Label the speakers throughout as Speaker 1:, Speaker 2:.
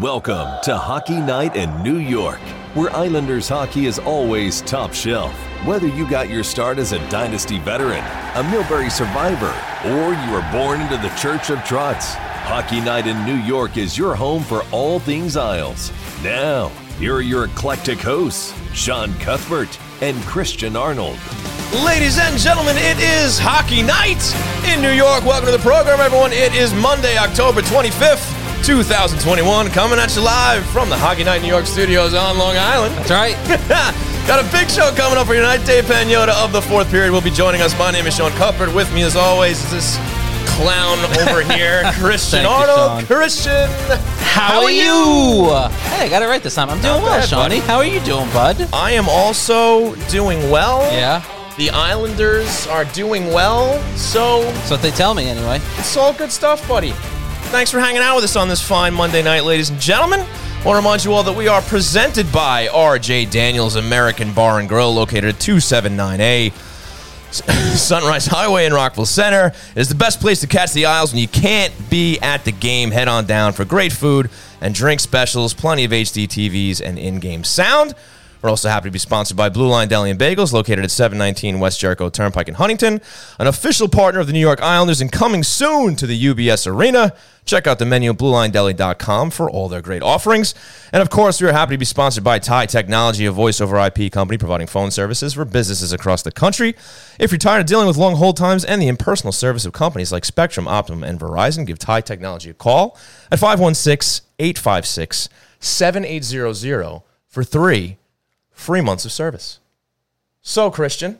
Speaker 1: Welcome to Hockey Night in New York, where Islanders hockey is always top shelf. Whether you got your start as a Dynasty veteran, a Milbury survivor, or you were born into the Church of Trotz, Hockey Night in New York is your home for all things Isles. Now, here are your eclectic hosts, Sean Cuthbert and Christian Arnold.
Speaker 2: Ladies and gentlemen, it is Hockey Night in New York. Welcome to the program, everyone. It is Monday, October 25th. 2021, coming at you live from the Hockey Night New York studios on Long Island.
Speaker 3: That's right.
Speaker 2: Got a big show coming up for you tonight. Dave Pagnotta of the fourth period will be joining us. My name is Sean Cuthbert. With me, as always, is this clown over here, Christian
Speaker 3: Thank you,
Speaker 2: Christian,
Speaker 3: How, are you? Hey, I got it right this time. I'm doing
Speaker 2: Not
Speaker 3: well,
Speaker 2: bad,
Speaker 3: Shawnee.
Speaker 2: buddy.
Speaker 3: How are you doing, bud?
Speaker 2: I am also doing well.
Speaker 3: Yeah.
Speaker 2: The Islanders are doing well, so
Speaker 3: That's what they tell me, anyway.
Speaker 2: It's all good stuff, buddy. Thanks for hanging out with us on this fine Monday night, ladies and gentlemen. I want to remind you all that we are presented by RJ Daniels American Bar and Grill, located at 279A Sunrise Highway in Rockville Center. Is the best place to catch the Isles when you can't be at the game. Head on down for great food and drink specials, plenty of HD TVs, and in game sound. We're also happy to be sponsored by Blue Line Deli and Bagels, located at 719 West Jericho Turnpike in Huntington, an official partner of the New York Islanders and coming soon to the UBS Arena. Check out the menu at BlueLineDeli.com for all their great offerings. And of course, we are happy to be sponsored by Tie Technology, a voice over IP company providing phone services for businesses across the country. If you're tired of dealing with long hold times and the impersonal service of companies like Spectrum, Optimum, and Verizon, give Tie Technology a call at 516 856 7800 for three free months of service. So, Christian,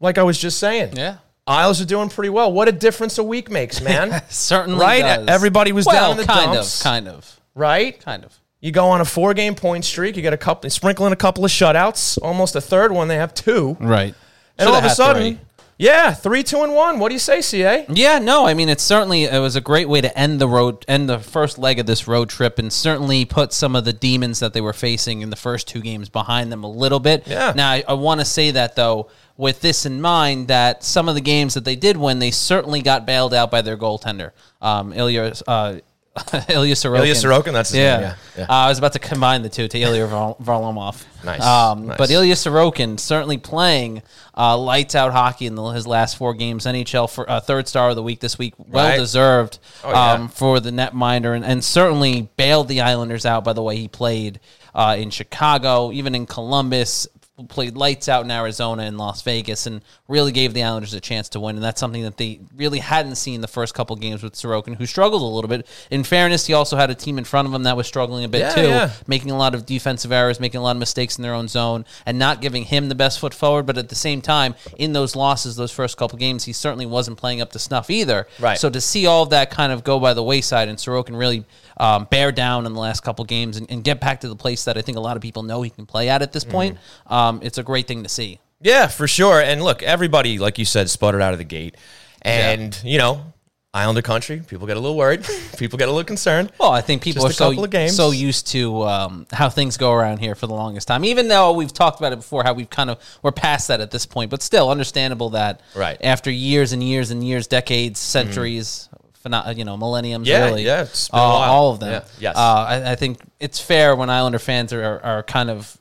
Speaker 2: like I was just saying,
Speaker 3: Yeah.
Speaker 2: Isles are doing pretty well. What a difference a week makes, man.
Speaker 3: Certainly
Speaker 2: Right?
Speaker 3: does.
Speaker 2: Everybody was
Speaker 3: well,
Speaker 2: down in the
Speaker 3: kind
Speaker 2: dumps.
Speaker 3: of, kind of,
Speaker 2: right?
Speaker 3: kind of.
Speaker 2: You go on a four game point streak, you get a couple, sprinkling a couple of shutouts, almost a third one. They have two.
Speaker 3: Right.
Speaker 2: And all of a sudden, yeah, three, two, and one. What do you say, CA?
Speaker 3: Yeah, no, I mean, it's certainly it was a great way to end the road, end the first leg of this road trip, and certainly put some of the demons that they were facing in the first two games behind them a little bit.
Speaker 2: Yeah.
Speaker 3: Now, I, I want to say that though, with this in mind, that some of the games that they did win, they certainly got bailed out by their goaltender, um, Ilya. Uh, Ilya Sorokin.
Speaker 2: Ilya Sorokin, that's his
Speaker 3: yeah.
Speaker 2: name, yeah, yeah.
Speaker 3: Uh, I was about to combine the two to Ilya Var- Varlamov.
Speaker 2: Nice,
Speaker 3: Um,
Speaker 2: nice.
Speaker 3: But Ilya Sorokin certainly playing uh, lights out hockey in the, his last four games. NHL for uh, third star of the week this week, well
Speaker 2: Right.
Speaker 3: deserved
Speaker 2: Oh, yeah.
Speaker 3: um, for the netminder, and, and certainly bailed the Islanders out by the way he played uh, in Chicago, even in Columbus. Played lights out in Arizona and Las Vegas, and really gave the Islanders a chance to win. And that's something that they really hadn't seen the first couple games with Sorokin, who struggled a little bit. In fairness, he also had a team in front of him that was struggling a bit
Speaker 2: Yeah,
Speaker 3: too
Speaker 2: yeah.
Speaker 3: making a lot of defensive errors, making a lot of mistakes in their own zone, and not giving him the best foot forward. But at the same time, in those losses, those first couple games, he certainly wasn't playing up to snuff either.
Speaker 2: Right.
Speaker 3: So to see all of that kind of go by the wayside and Sorokin really um, bear down in the last couple games and, and get back to the place that I think a lot of people know he can play at at this point, um, it's a great thing to see.
Speaker 2: Yeah, for sure. And look, everybody, like you said, sputtered out of the gate. And, you know, Islander country, people get a little worried. people get a little concerned.
Speaker 3: Well, I think people
Speaker 2: Just
Speaker 3: are so so used to um, how things go around here for the longest time. Even though we've talked about it before, how we've kind of we're past that at this point, but still understandable that
Speaker 2: Right. Mm-hmm.
Speaker 3: after years and years and years, decades, centuries, pheno- you know, millenniums,
Speaker 2: Yeah,
Speaker 3: really,
Speaker 2: yeah, it's been
Speaker 3: uh, all of them.
Speaker 2: Yeah, yes.
Speaker 3: uh, I, I think it's fair when Islander fans are, are, are kind of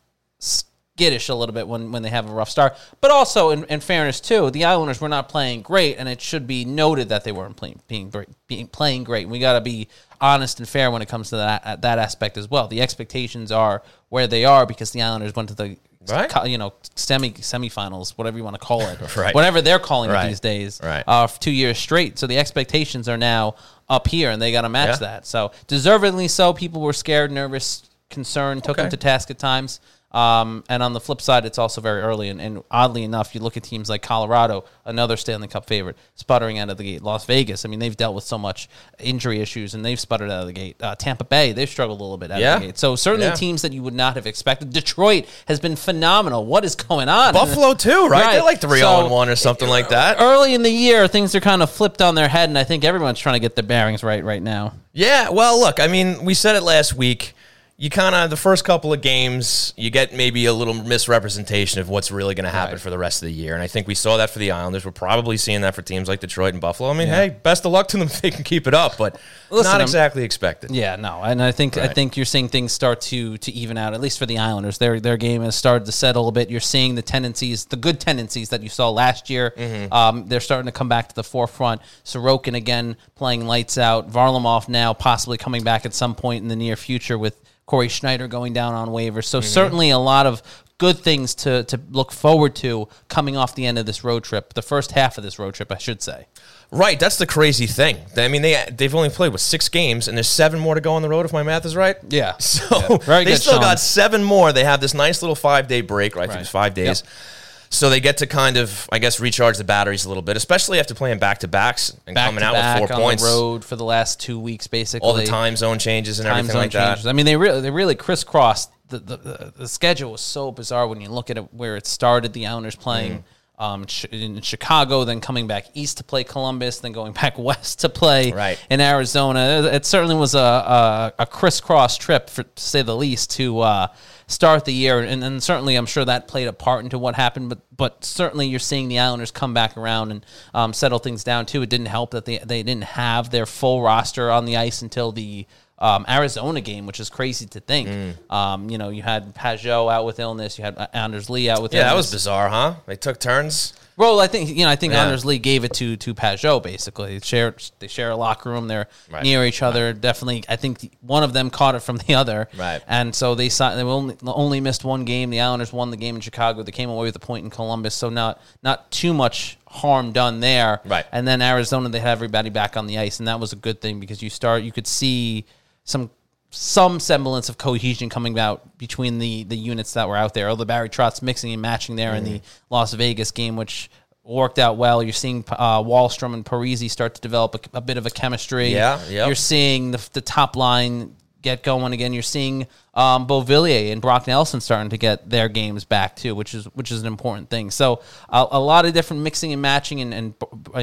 Speaker 3: skittish a little bit when, when they have a rough start. But also, in, in fairness too, the Islanders were not playing great, and it should be noted that they weren't playing being great, being playing great. We got to be honest and fair when it comes to that that aspect as well. The expectations are where they are because the Islanders went to the
Speaker 2: Right.
Speaker 3: you know semi semifinals, whatever you want to call it,
Speaker 2: Right.
Speaker 3: whatever they're calling
Speaker 2: Right.
Speaker 3: it these days,
Speaker 2: Right.
Speaker 3: uh, for two years straight. So the expectations are now up here, and they got to match
Speaker 2: Yeah.
Speaker 3: that. So deservedly so. People were scared, nervous, concerned, took
Speaker 2: Okay.
Speaker 3: them to task at times. Um, and on the flip side, it's also very early. And, and oddly enough, you look at teams like Colorado, another Stanley Cup favorite, sputtering out of the gate. Las Vegas, I mean, they've dealt with so much injury issues and they've sputtered out of the gate. Uh, Tampa Bay, they've struggled a little bit out
Speaker 2: Yeah.
Speaker 3: of the gate. So certainly
Speaker 2: Yeah.
Speaker 3: teams that you would not have expected. Detroit has been phenomenal. What is going on?
Speaker 2: Buffalo, too, right? They're like 3
Speaker 3: So,
Speaker 2: 1 or something like that.
Speaker 3: Early in the year, things are kind of flipped on their head, and I think everyone's trying to get their bearings right right now.
Speaker 2: Yeah, well, look, I mean, we said it last week. You kind of the first couple of games you get maybe a little misrepresentation of what's really going to happen
Speaker 3: Right.
Speaker 2: for the rest of the year and i think we saw that for the islanders we're probably seeing that for teams like detroit and buffalo i mean hey best of luck to them if they can keep it up but
Speaker 3: Listen,
Speaker 2: not
Speaker 3: I'm-
Speaker 2: exactly expected
Speaker 3: Yeah, no, and I think I think you're seeing things start to to even out. At least for the Islanders, their their game has started to settle a bit. You're seeing the tendencies, the good tendencies that you saw last year.
Speaker 2: Mm-hmm.
Speaker 3: Um, they're starting to come back to the forefront. Sorokin again playing lights out. Varlamov now possibly coming back at some point in the near future with Cory Schneider going down on waivers. So mm-hmm. certainly a lot of good things to to look forward to coming off the end of this road trip, the first half of this road trip, I should say.
Speaker 2: right that's the crazy thing i mean they they've only played with six games and there's seven more to go on the road if my math is right
Speaker 3: Yeah.
Speaker 2: So
Speaker 3: Very
Speaker 2: they
Speaker 3: good,
Speaker 2: still
Speaker 3: Sean.
Speaker 2: got seven more. They have this nice little five day break, right?
Speaker 3: Right.
Speaker 2: five days. So they get to kind of, I guess, recharge the batteries a little bit, especially after playing back to backs and
Speaker 3: Back
Speaker 2: coming out with four
Speaker 3: on
Speaker 2: points.
Speaker 3: the road for the last two weeks, basically.
Speaker 2: All the time zone changes and
Speaker 3: time
Speaker 2: everything like that.
Speaker 3: I mean, they really they really crisscrossed. The, the, the, schedule was so bizarre when you look at it where it started. The Islanders playing
Speaker 2: Mm.
Speaker 3: um, in Chicago, then coming back east to play Columbus, then going back west to play
Speaker 2: Right.
Speaker 3: in Arizona. It, it certainly was a, a, a crisscross trip, for, to say the least, to uh, start the year. And, and certainly, I'm sure that played a part into what happened. But but certainly, you're seeing the Islanders come back around and um, settle things down too. It didn't help that they they didn't have their full roster on the ice until the um, Arizona game, which is crazy to think.
Speaker 2: Mm.
Speaker 3: Um, you know, you had Pageau out with illness, you had Anders Lee out with
Speaker 2: Yeah,
Speaker 3: illness.
Speaker 2: that was bizarre, huh? They took turns.
Speaker 3: Well, I think you know. I think
Speaker 2: Yeah.
Speaker 3: Anders Lee gave it to to Pageau. Basically, they share they share a locker room. They're
Speaker 2: Right.
Speaker 3: near each other. Definitely, I think the- one of them caught it from the other.
Speaker 2: Right.
Speaker 3: And so they saw, they only only missed one game. The Islanders won the game in Chicago. They came away with a point in Columbus. So not not too much harm done there.
Speaker 2: Right.
Speaker 3: And then Arizona, they had everybody back on the ice, and that was a good thing because you start you could see some some semblance of cohesion coming out between the the units that were out there. Although Barry Trotz mixing and matching there in the
Speaker 2: Mm-hmm.
Speaker 3: Las Vegas game, which worked out well. You're seeing uh, Wahlstrom and Parise start to develop a, a bit of a chemistry.
Speaker 2: Yeah, yep.
Speaker 3: You're seeing the, the top line get going again. You're seeing um, Beauvillier and Brock Nelson starting to get their games back too, which is which is an important thing. So a, a lot of different mixing and matching, and, and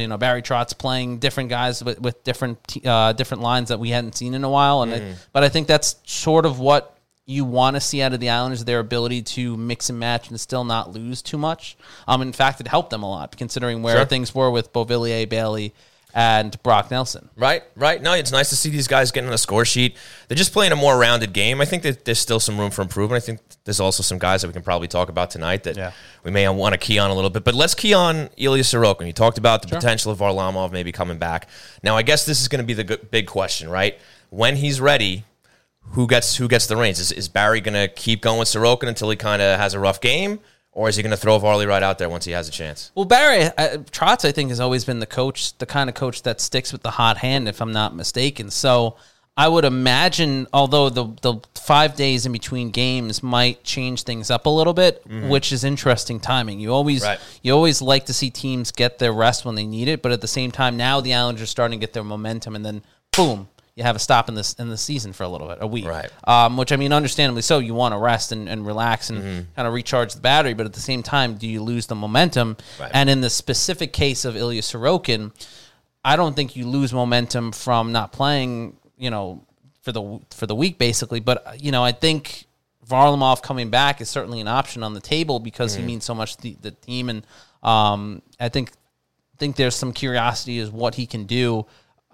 Speaker 3: you know Barry Trotz playing different guys with, with different t- uh, different lines that we hadn't seen in a while. And I, but I think that's sort of what you want to see out of the Islanders their ability to mix and match and still not lose too much. Um, in fact, it helped them a lot considering where
Speaker 2: Sure.
Speaker 3: things were with Beauvillier, Bailey, and Brock Nelson.
Speaker 2: Right, right. No, it's nice to see these guys getting on the score sheet. They're just playing a more rounded game. I think that there's still some room for improvement. I think there's also some guys that we can probably talk about tonight that
Speaker 3: Yeah.
Speaker 2: we may want to key on a little bit. But let's key on Ilya Sorokin. You talked about the potential of Varlamov maybe coming back. Now, I guess this is going to be the good, big question, right? When he's ready, who gets who gets the reins? Is, is Barry going to keep going with Sorokin until he kind of has a rough game, or is he going to throw Varley right out there once he has a chance?
Speaker 3: Well, Barry uh, Trotz, I think, has always been the coach, the kind of coach that sticks with the hot hand, if I'm not mistaken. So I would imagine, although the the five days in between games might change things up a little bit, which is interesting timing. You always
Speaker 2: Right.
Speaker 3: you always like to see teams get their rest when they need it, but at the same time, now the Islanders are starting to get their momentum, and then boom. You have a stop in this in the season for a little bit, a week,
Speaker 2: Right.
Speaker 3: Um, which I mean, understandably so. You want to rest and, and relax and
Speaker 2: Mm-hmm.
Speaker 3: kind of recharge the battery, but at the same time, do you lose the momentum?
Speaker 2: Right.
Speaker 3: And in the specific case of Ilya Sorokin, I don't think you lose momentum from not playing, you know, for the for the week basically. But you know, I think Varlamov coming back is certainly an option on the table because he means so much to the, the team, and um, I think think there's some curiosity as what he can do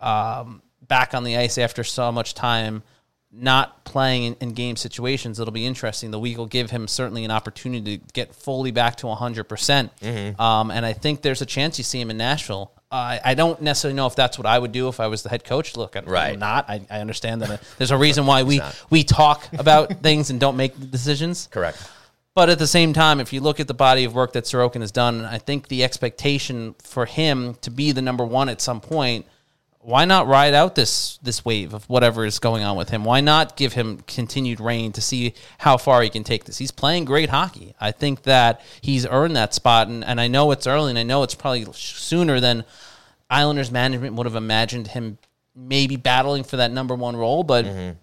Speaker 3: um, back on the ice after so much time not playing in, in game situations. It'll be interesting. The week will give him certainly an opportunity to get fully back to 100%. percent
Speaker 2: Mm-hmm.
Speaker 3: Um, and I think there's a chance you see him in Nashville. Uh, I don't necessarily know if that's what I would do if I was the head coach. Look, I'm
Speaker 2: Right.
Speaker 3: not. I, I understand that uh, there's a reason why we, we talk about things and don't make decisions.
Speaker 2: Correct.
Speaker 3: But at the same time, if you look at the body of work that Sorokin has done, I think the expectation for him to be the number one at some point, why not ride out this this wave of whatever is going on with him? Why not give him continued reign to see how far he can take this? He's playing great hockey. I think that he's earned that spot, and, and I know it's early, and I know it's probably sooner than Islanders management would have imagined him maybe battling for that number one role, but mm-hmm.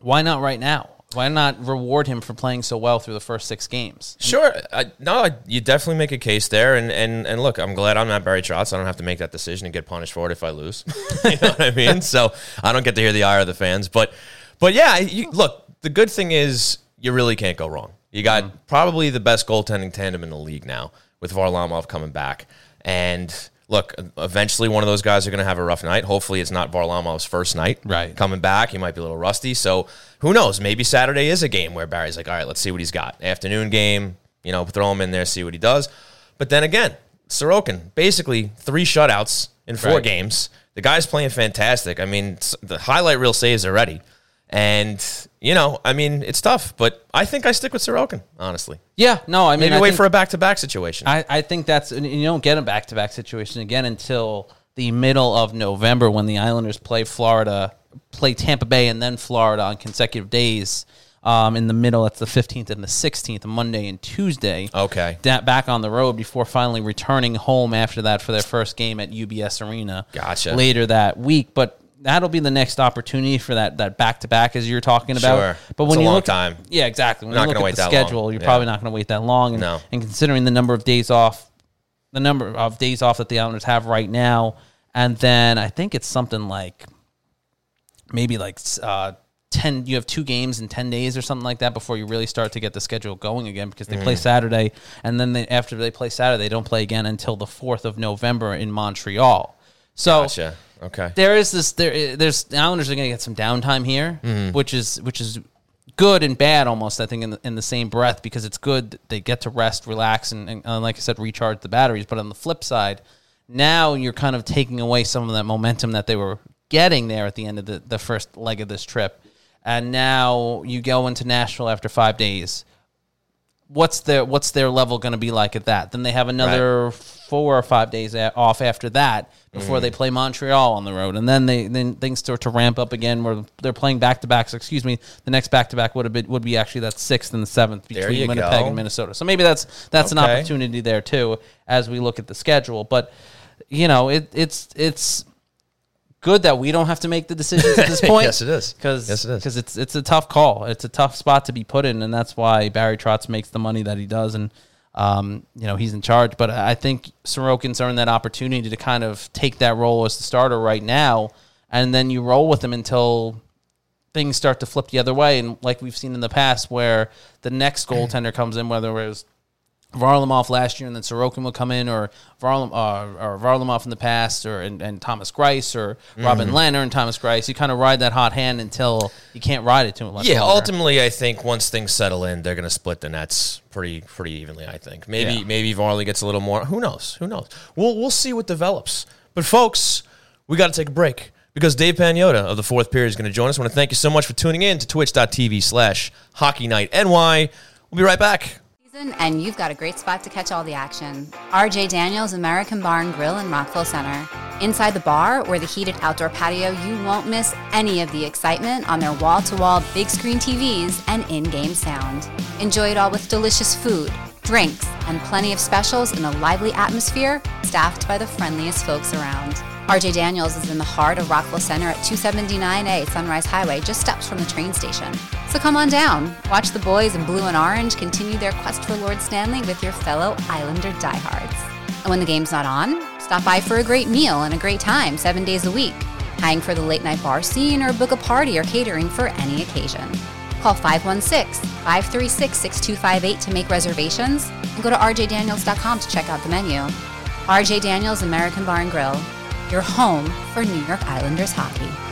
Speaker 3: why not right now? Why not reward him for playing so well through the first six games?
Speaker 2: Sure. I, no, I, you definitely make a case there. And, and, and look, I'm glad I'm not Barry Trotz. I don't have to make that decision and get punished for it if I lose. you know what I mean? So I don't get to hear the ire of the fans. But, but yeah, you, look, the good thing is you really can't go wrong. You got
Speaker 3: Mm-hmm.
Speaker 2: probably the best goaltending tandem in the league now with Varlamov coming back. And look, eventually one of those guys are going to have a rough night. Hopefully it's not Varlamov's first night.
Speaker 3: Right.
Speaker 2: Coming back, he might be a little rusty. So who knows? Maybe Saturday is a game where Barry's like, all right, let's see what he's got. Afternoon game, you know, throw him in there, see what he does. But then again, Sorokin, basically three shutouts in four
Speaker 3: Right.
Speaker 2: games. The guy's playing fantastic. I mean, the highlight reel saves already. And, you know, I mean, it's tough, but I think I stick with Sorokin, honestly.
Speaker 3: Yeah, no, I mean,
Speaker 2: Maybe
Speaker 3: I
Speaker 2: wait for a back to back situation.
Speaker 3: I, I think that's you don't get a back to back situation again until the middle of November when the Islanders play Florida, play Tampa Bay, and then Florida on consecutive days. Um, in the middle, that's the fifteenth and the sixteenth, Monday and Tuesday.
Speaker 2: Okay.
Speaker 3: da- back on the road before finally returning home after that for their first game at UBS Arena.
Speaker 2: Gotcha.
Speaker 3: Later that week, but that'll be the next opportunity for that that back to back as you're talking about.
Speaker 2: Sure.
Speaker 3: But
Speaker 2: It's
Speaker 3: when
Speaker 2: a
Speaker 3: you
Speaker 2: long
Speaker 3: look,
Speaker 2: time.
Speaker 3: yeah, exactly. When
Speaker 2: Not
Speaker 3: you look at
Speaker 2: wait
Speaker 3: the
Speaker 2: that long.
Speaker 3: schedule, you're
Speaker 2: Yeah.
Speaker 3: probably not going to wait that long. And,
Speaker 2: No.
Speaker 3: and considering the number of days off, the number of days off that the Islanders have right now, and then I think it's something like maybe like uh, 10 you have two games in 10 days or something like that before you really start to get the schedule going again because they
Speaker 2: Mm.
Speaker 3: play saturday and then they, after they play saturday they don't play again until the 4th of november in montreal so
Speaker 2: Gotcha. Okay.
Speaker 3: there is this there there's the Islanders are going to get some downtime here, which is which is good and bad almost. I think in the, in the same breath because it's good that they get to rest, relax, and, and uh, like I said, recharge the batteries. But on the flip side, now you're kind of taking away some of that momentum that they were getting there at the end of the, the first leg of this trip, and now you go into Nashville after five days what's their what's their level going to be like at that? Then they have another four or five days a- off after that before
Speaker 2: Mm.
Speaker 3: they play Montreal on the road, and then they then things start to ramp up again. Where they're playing back to backs. Excuse me, the next back to back would have been would be actually that sixth and the seventh between Winnipeg
Speaker 2: go.
Speaker 3: and Minnesota. So maybe that's that's an opportunity there too as we look at the schedule. But you know, it, it's it's good that we don't have to make the decisions at this point.
Speaker 2: Yes, it is.
Speaker 3: Because
Speaker 2: Yes, it is.
Speaker 3: because it's it's a tough call. It's a tough spot to be put in, and that's why Barry Trotz makes the money that he does, and um, you know he's in charge. But I think Sorokin's earned that opportunity to kind of take that role as the starter right now, and then you roll with him until things start to flip the other way, and like we've seen in the past, where the next goaltender comes in, whether it was Varlamov last year, and then Sorokin will come in, or Varlam, uh, or Varlamov in the past, or and, and Thomas Greiss, or Robin
Speaker 2: Mm-hmm.
Speaker 3: Lehner and Thomas Greiss. You kind of ride that hot hand until you can't ride it too much.
Speaker 2: Yeah,
Speaker 3: longer.
Speaker 2: ultimately, I think once things settle in, they're going to split the nets pretty pretty evenly. I think maybe
Speaker 3: Yeah.
Speaker 2: maybe Varley gets a little more. Who knows? Who knows? We'll we'll see what develops. But folks, we got to take a break because Dave Pagnotta of the fourth period is going to join us. I want to thank you so much for tuning in to twitch.tv slash hockey night NY. We'll be right back.
Speaker 4: Season, and you've got a great spot to catch all the action. RJ Daniels American Barn Grill in Rockville Center. Inside the bar or the heated outdoor patio, you won't miss any of the excitement on their wall to wall big screen TVs and in game sound. Enjoy it all with delicious food, drinks, and plenty of specials in a lively atmosphere staffed by the friendliest folks around. RJ Daniels is in the heart of Rockville Center at 279A Sunrise Highway, just steps from the train station. So come on down, watch the boys in blue and orange continue their quest for Lord Stanley with your fellow Islander diehards. And when the game's not on, stop by for a great meal and a great time seven days a week. Hang for the late night bar scene or book a party or catering for any occasion. Call 516 536 6258 to make reservations and go to rjdaniels.com to check out the menu. RJ Daniels American Bar and Grill, your home for New York Islanders hockey.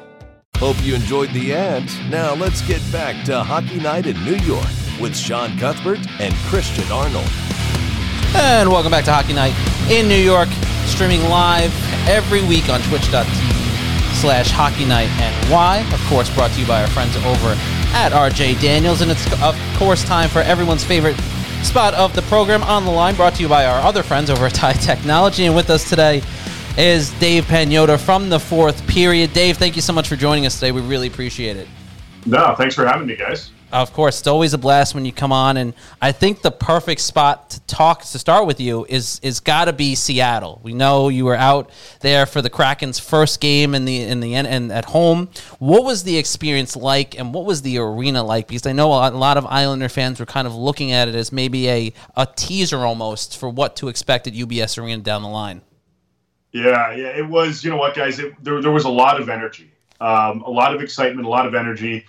Speaker 1: Hope you enjoyed the ads. Now let's get back to Hockey Night in New York with Sean Cuthbert and Christian Arnold.
Speaker 3: And welcome back to Hockey Night in New York, streaming live every week on twitch.tv slash hockey night NY. Of course, brought to you by our friends over at RJ Daniels. And it's, of course, time for everyone's favorite spot of the program on the line, brought to you by our other friends over at Tie Technology. And with us today is Dave Pagnotta from the fourth period. Dave, thank you so much for joining us today. We really appreciate it.
Speaker 5: No, thanks for having me, guys.
Speaker 3: Of course, it's always a blast when you come on, and I think the perfect spot to talk to start with you is is got to be Seattle. We know you were out there for the Kraken's first game in the in the end and at home. What was the experience like, and what was the arena like? Because I know a lot of Islander fans were kind of looking at it as maybe a a teaser almost for what to expect at UBS Arena down the line.
Speaker 5: Yeah, yeah, it was. You know what, guys? It, there there was a lot of energy, um, a lot of excitement, a lot of energy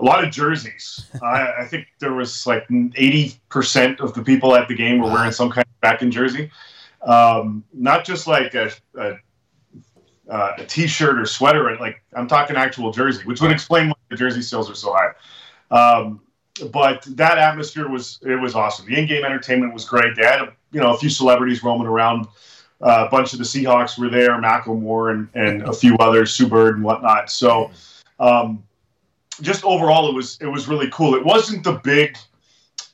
Speaker 5: a lot of jerseys. I, I, think there was like 80% of the people at the game were wearing some kind of Kraken jersey. Um, not just like a, a, uh, a t-shirt or sweater. Like I'm talking actual jersey, which would explain why the jersey sales are so high. Um, but that atmosphere was it was awesome. The in-game entertainment was great. They had you know a few celebrities roaming around. Uh, a bunch of the Seahawks were there, Macklemore and, and a few others, Sue Bird and whatnot. So um, just overall, it was it was really cool. It wasn't the big,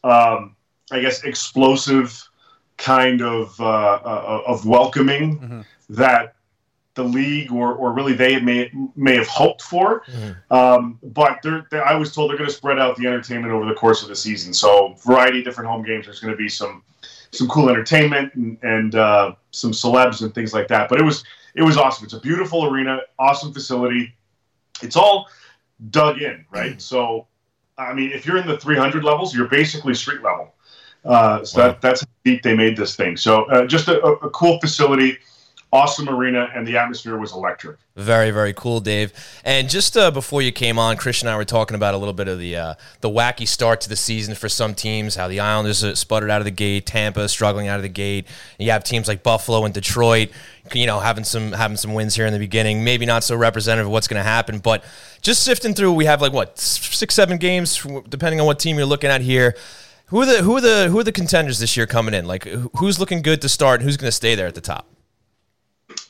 Speaker 5: um, I guess, explosive kind of uh, uh, of welcoming mm-hmm. that the league or, or really they may may have hoped for. Mm-hmm. Um, but they're, they're, I was told they're going to spread out the entertainment over the course of the season. So variety of different home games. There's going to be some some cool entertainment and, and uh, some celebs and things like that. But it was it was awesome. It's a beautiful arena, awesome facility. It's all dug in, right? Mm. So, I mean, if you're in the 300 levels, you're basically street level. Uh, so wow. that, that's how deep they made this thing. So, uh, just a, a, cool facility, awesome arena, and the atmosphere was electric.
Speaker 2: Very, very cool, Dave. And just uh, before you came on, Chris and I were talking about a little bit of the uh, the wacky start to the season for some teams. How the Islanders sputtered out of the gate, Tampa struggling out of the gate. You have teams like Buffalo and Detroit, you know, having some having some wins here in the beginning. Maybe not so representative of what's going to happen, but just sifting through, we have like what six, seven games, depending on what team you're looking at here. Who are the who are the who are the contenders this year coming in? Like who's looking good to start? Who's going to stay there at the top?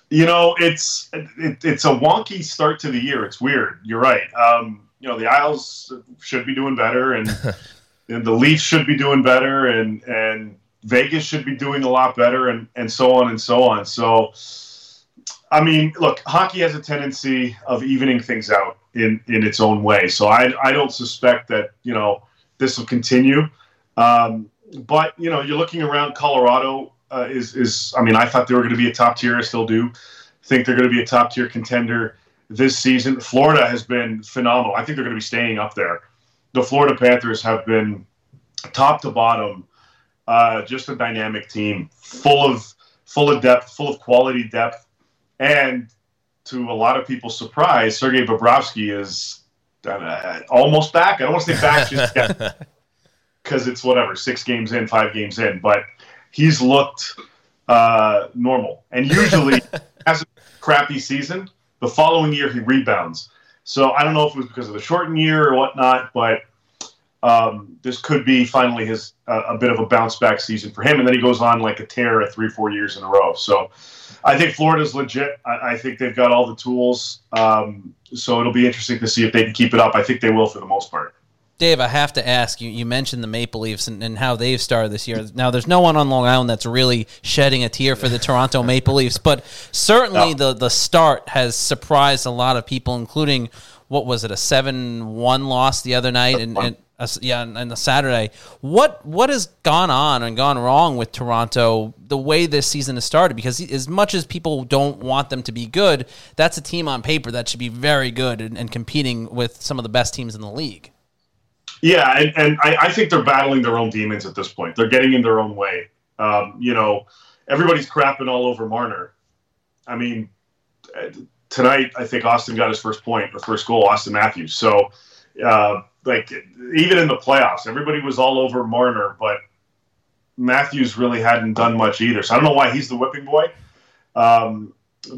Speaker 5: You know, it's it, it's a wonky start to the year. It's weird. You're right. Um, you know, the Isles should be doing better, and, and the Leafs should be doing better, and and Vegas should be doing a lot better, and and so on and so on. So I mean, look, hockey has a tendency of evening things out in in its own way. So I I don't suspect that you know this will continue. Um, but you know, you're looking around. Colorado uh, is is I mean, I thought they were going to be a top tier. I still do think they're going to be a top tier contender this season. Florida has been phenomenal. I think they're going to be staying up there. The Florida Panthers have been top to bottom, uh, just a dynamic team, full of full of depth, full of quality depth and to a lot of people's surprise, Sergei Bobrovsky is uh, almost back. I don't want to say back just yet because it's whatever, six games in, five games in, but he's looked uh, normal. And usually, has a crappy season, the following year he rebounds. So I don't know if it was because of the shortened year or whatnot, but um, this could be finally his uh, a bit of a bounce back season for him. And then he goes on like a tear at three, four years in a row. So I think Florida's legit. I, I think they've got all the tools. Um, so it'll be interesting to see if they can keep it up. I think they will for the most part.
Speaker 3: Dave, I have to ask you. You mentioned the Maple Leafs and, and, how they've started this year. Now, there's no one on Long Island that's really shedding a tear for the Toronto Maple Leafs, but certainly no. the the start has surprised a lot of people, including what was it, a seven one loss the other night, and, and uh, yeah, and the Saturday. What what has gone on and gone wrong with Toronto the way this season has started? Because as much as people don't want them to be good, that's a team on paper that should be very good and, and competing with some of the best teams in the league.
Speaker 5: Yeah, and, and I, I, think they're battling their own demons at this point. They're getting in their own way. Um, you know, everybody's crapping all over Marner. I mean, tonight I think Austin got his first point or first goal, Austin Matthews. So. Uh, like even in the playoffs, everybody was all over Marner, but Matthews really hadn't done much either. So I don't know why he's the whipping boy. Um,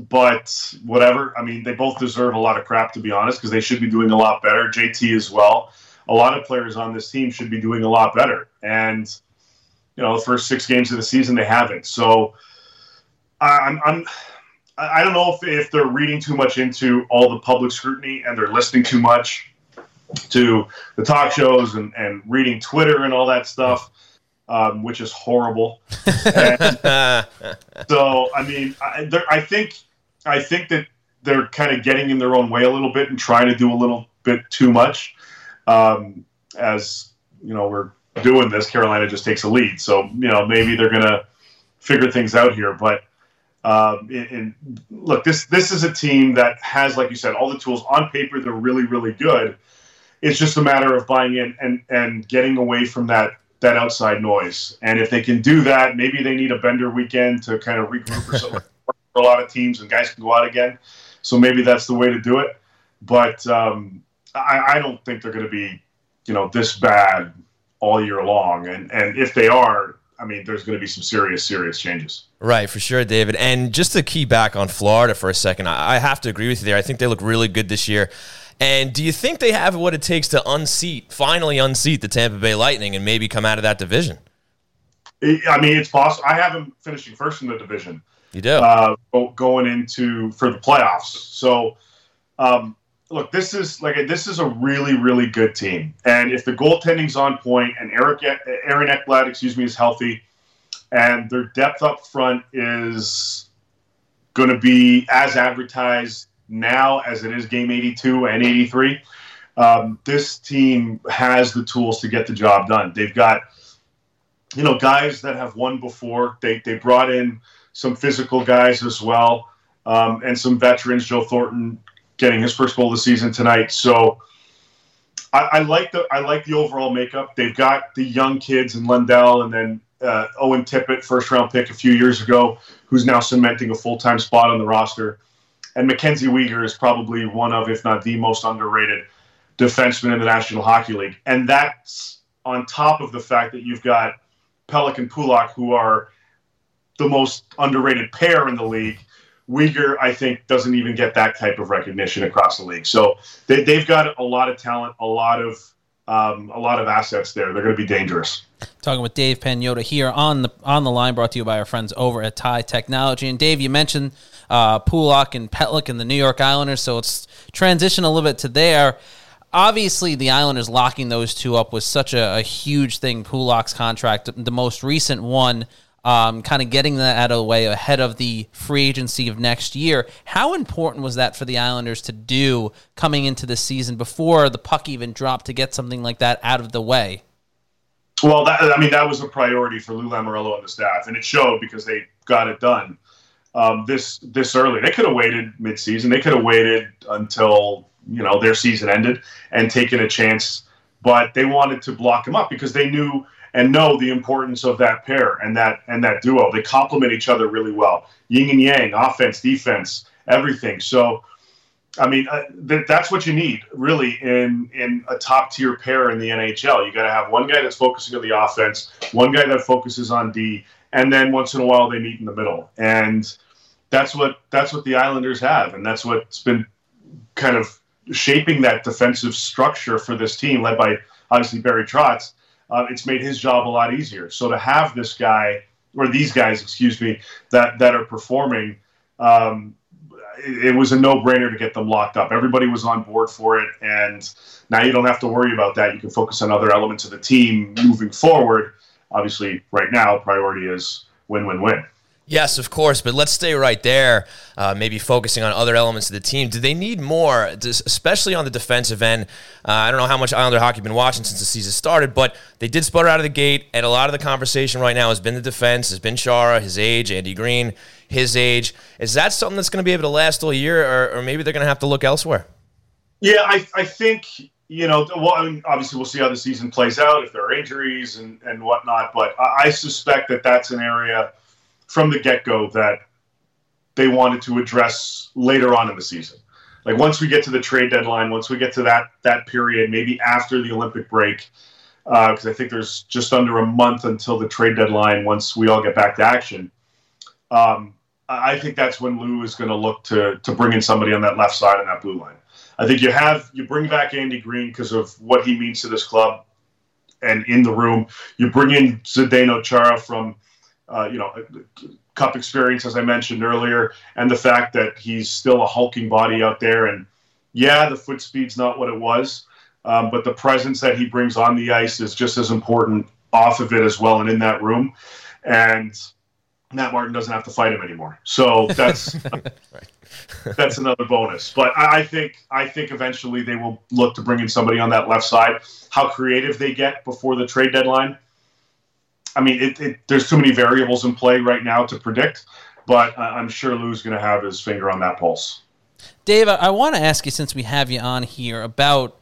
Speaker 5: but whatever. I mean, they both deserve a lot of crap to be honest, because they should be doing a lot better. JT as well. A lot of players on this team should be doing a lot better, and you know, the first six games of the season they haven't. So I'm, I'm I don't know if, if they're reading too much into all the public scrutiny and they're listening too much to the talk shows and, and reading Twitter and all that stuff, um, which is horrible. so, I mean, I, I think I think that they're kind of getting in their own way a little bit and trying to do a little bit too much. Um, as you know, we're doing this. Carolina just takes a lead, so you know maybe they're gonna figure things out here. But um, in, look, this this is a team that has, like you said, all the tools on paper. They're really really good it's just a matter of buying in and and getting away from that that outside noise. And if they can do that, maybe they need a bender weekend to kind of regroup or something for a lot of teams, and guys can go out again. So maybe that's the way to do it. But um, I, I don't think they're going to be, you know, this bad all year long. And and if they are, I mean, there's going to be some serious, serious changes.
Speaker 2: Right, for sure, David. And just to key back on Florida for a second, I have to agree with you there. I think they look really good this year. And do you think they have what it takes to unseat, finally unseat the Tampa Bay Lightning and maybe come out of that division?
Speaker 5: I mean, it's possible. I have them finishing first in the division.
Speaker 2: You do
Speaker 5: uh, going into for the playoffs. So, um, look, this is like this is a really, really good team. And if the goaltending's on point and Eric Aaron Ekblad, excuse me, is healthy, and their depth up front is going to be as advertised now as it is game 82 and 83. Um, this team has the tools to get the job done. They've got, you know, guys that have won before. They, they brought in some physical guys as well um, and some veterans. Joe Thornton getting his first goal of the season tonight. So I, I, like the I like the overall makeup. They've got the young kids in Lundell and then uh, Owen Tippett, first round pick a few years ago, who's now cementing a full time spot on the roster. And Mackenzie Weegar is probably one of, if not the most underrated defenseman in the National Hockey League. And that's on top of the fact that you've got Pelech and Pulock, who are the most underrated pair in the league. Weegar, I think, doesn't even get that type of recognition across the league. So they, have got a lot of talent, a lot of um, a lot of assets there. They're going to be dangerous.
Speaker 3: Talking with Dave Pagnotta here on the on the line, brought to you by our friends over at Tie Technology. And Dave, you mentioned uh, Pulock and Pelech and the New York Islanders, so let's transition a little bit to there. Obviously, the Islanders locking those two up was such a, a huge thing. Pulock's contract, the most recent one um, kind of getting that out of the way ahead of the free agency of next year. How important was that for the Islanders to do coming into the season before the puck even dropped to get something like that out of the way?
Speaker 5: Well, that, I mean, that was a priority for Lou Lamoriello and the staff, and it showed because they got it done um, this this early. They could have waited midseason. They could have waited until you know their season ended and taken a chance, but they wanted to block him up because they knew and know the importance of that pair and that and that duo. They complement each other really well. Yin and yang, offense, defense, everything. So, I mean, uh, th- that's what you need really in in a top tier pair in the NHL. You got to have one guy that's focusing on the offense, one guy that focuses on D, and then once in a while they meet in the middle. And that's what that's what the Islanders have, and that's what's been kind of shaping that defensive structure for this team, led by obviously Barry Trotz uh, it's made his job a lot easier. So to have this guy or these guys, excuse me, that that are performing, um, it, it, was a no-brainer to get them locked up. Everybody was on board for it, and now you don't have to worry about that. You can focus on other elements of the team moving forward. Obviously, right now, priority is win-win-win.
Speaker 2: Yes, of course, but let's stay right there. Uh, maybe focusing on other elements of the team. Do they need more, especially on the defensive end? Uh, I don't know how much Islander hockey you've been watching since the season started, but they did sputter out of the gate, and a lot of the conversation right now has been the defense, has been Chara, his age, Andy Greene, his age. Is that something that's going to be able to last all year, or, or maybe they're going to have to look elsewhere?
Speaker 5: Yeah, I, I think you know, well, I mean, obviously we'll see how the season plays out if there are injuries and, and whatnot, but I, I suspect that that's an area from the get go that they wanted to address later on in the season. Like once we get to the trade deadline, once we get to that that period, maybe after the Olympic break, because uh, I think there's just under a month until the trade deadline. Once we all get back to action, um, I think that's when Lou is going to look to to bring in somebody on that left side and that blue line. I think you have you bring back Andy Greene because of what he means to this club, and in the room you bring in Zdeno Chara from uh, you know, cup experience, as I mentioned earlier, and the fact that he's still a hulking body out there. And yeah, the foot speed's not what it was, um, but the presence that he brings on the ice is just as important off of it as well and in that room. And Matt Martin doesn't have to fight him anymore. So that's. that's another bonus. But I, I, think I think eventually they will look to bring in somebody on that left side. How creative they get before the trade deadline, I mean, it, it, there's too many variables in play right now to predict, but I'm sure Lou's going to have his finger on that pulse.
Speaker 3: Dave, I want to ask you since we have you on here about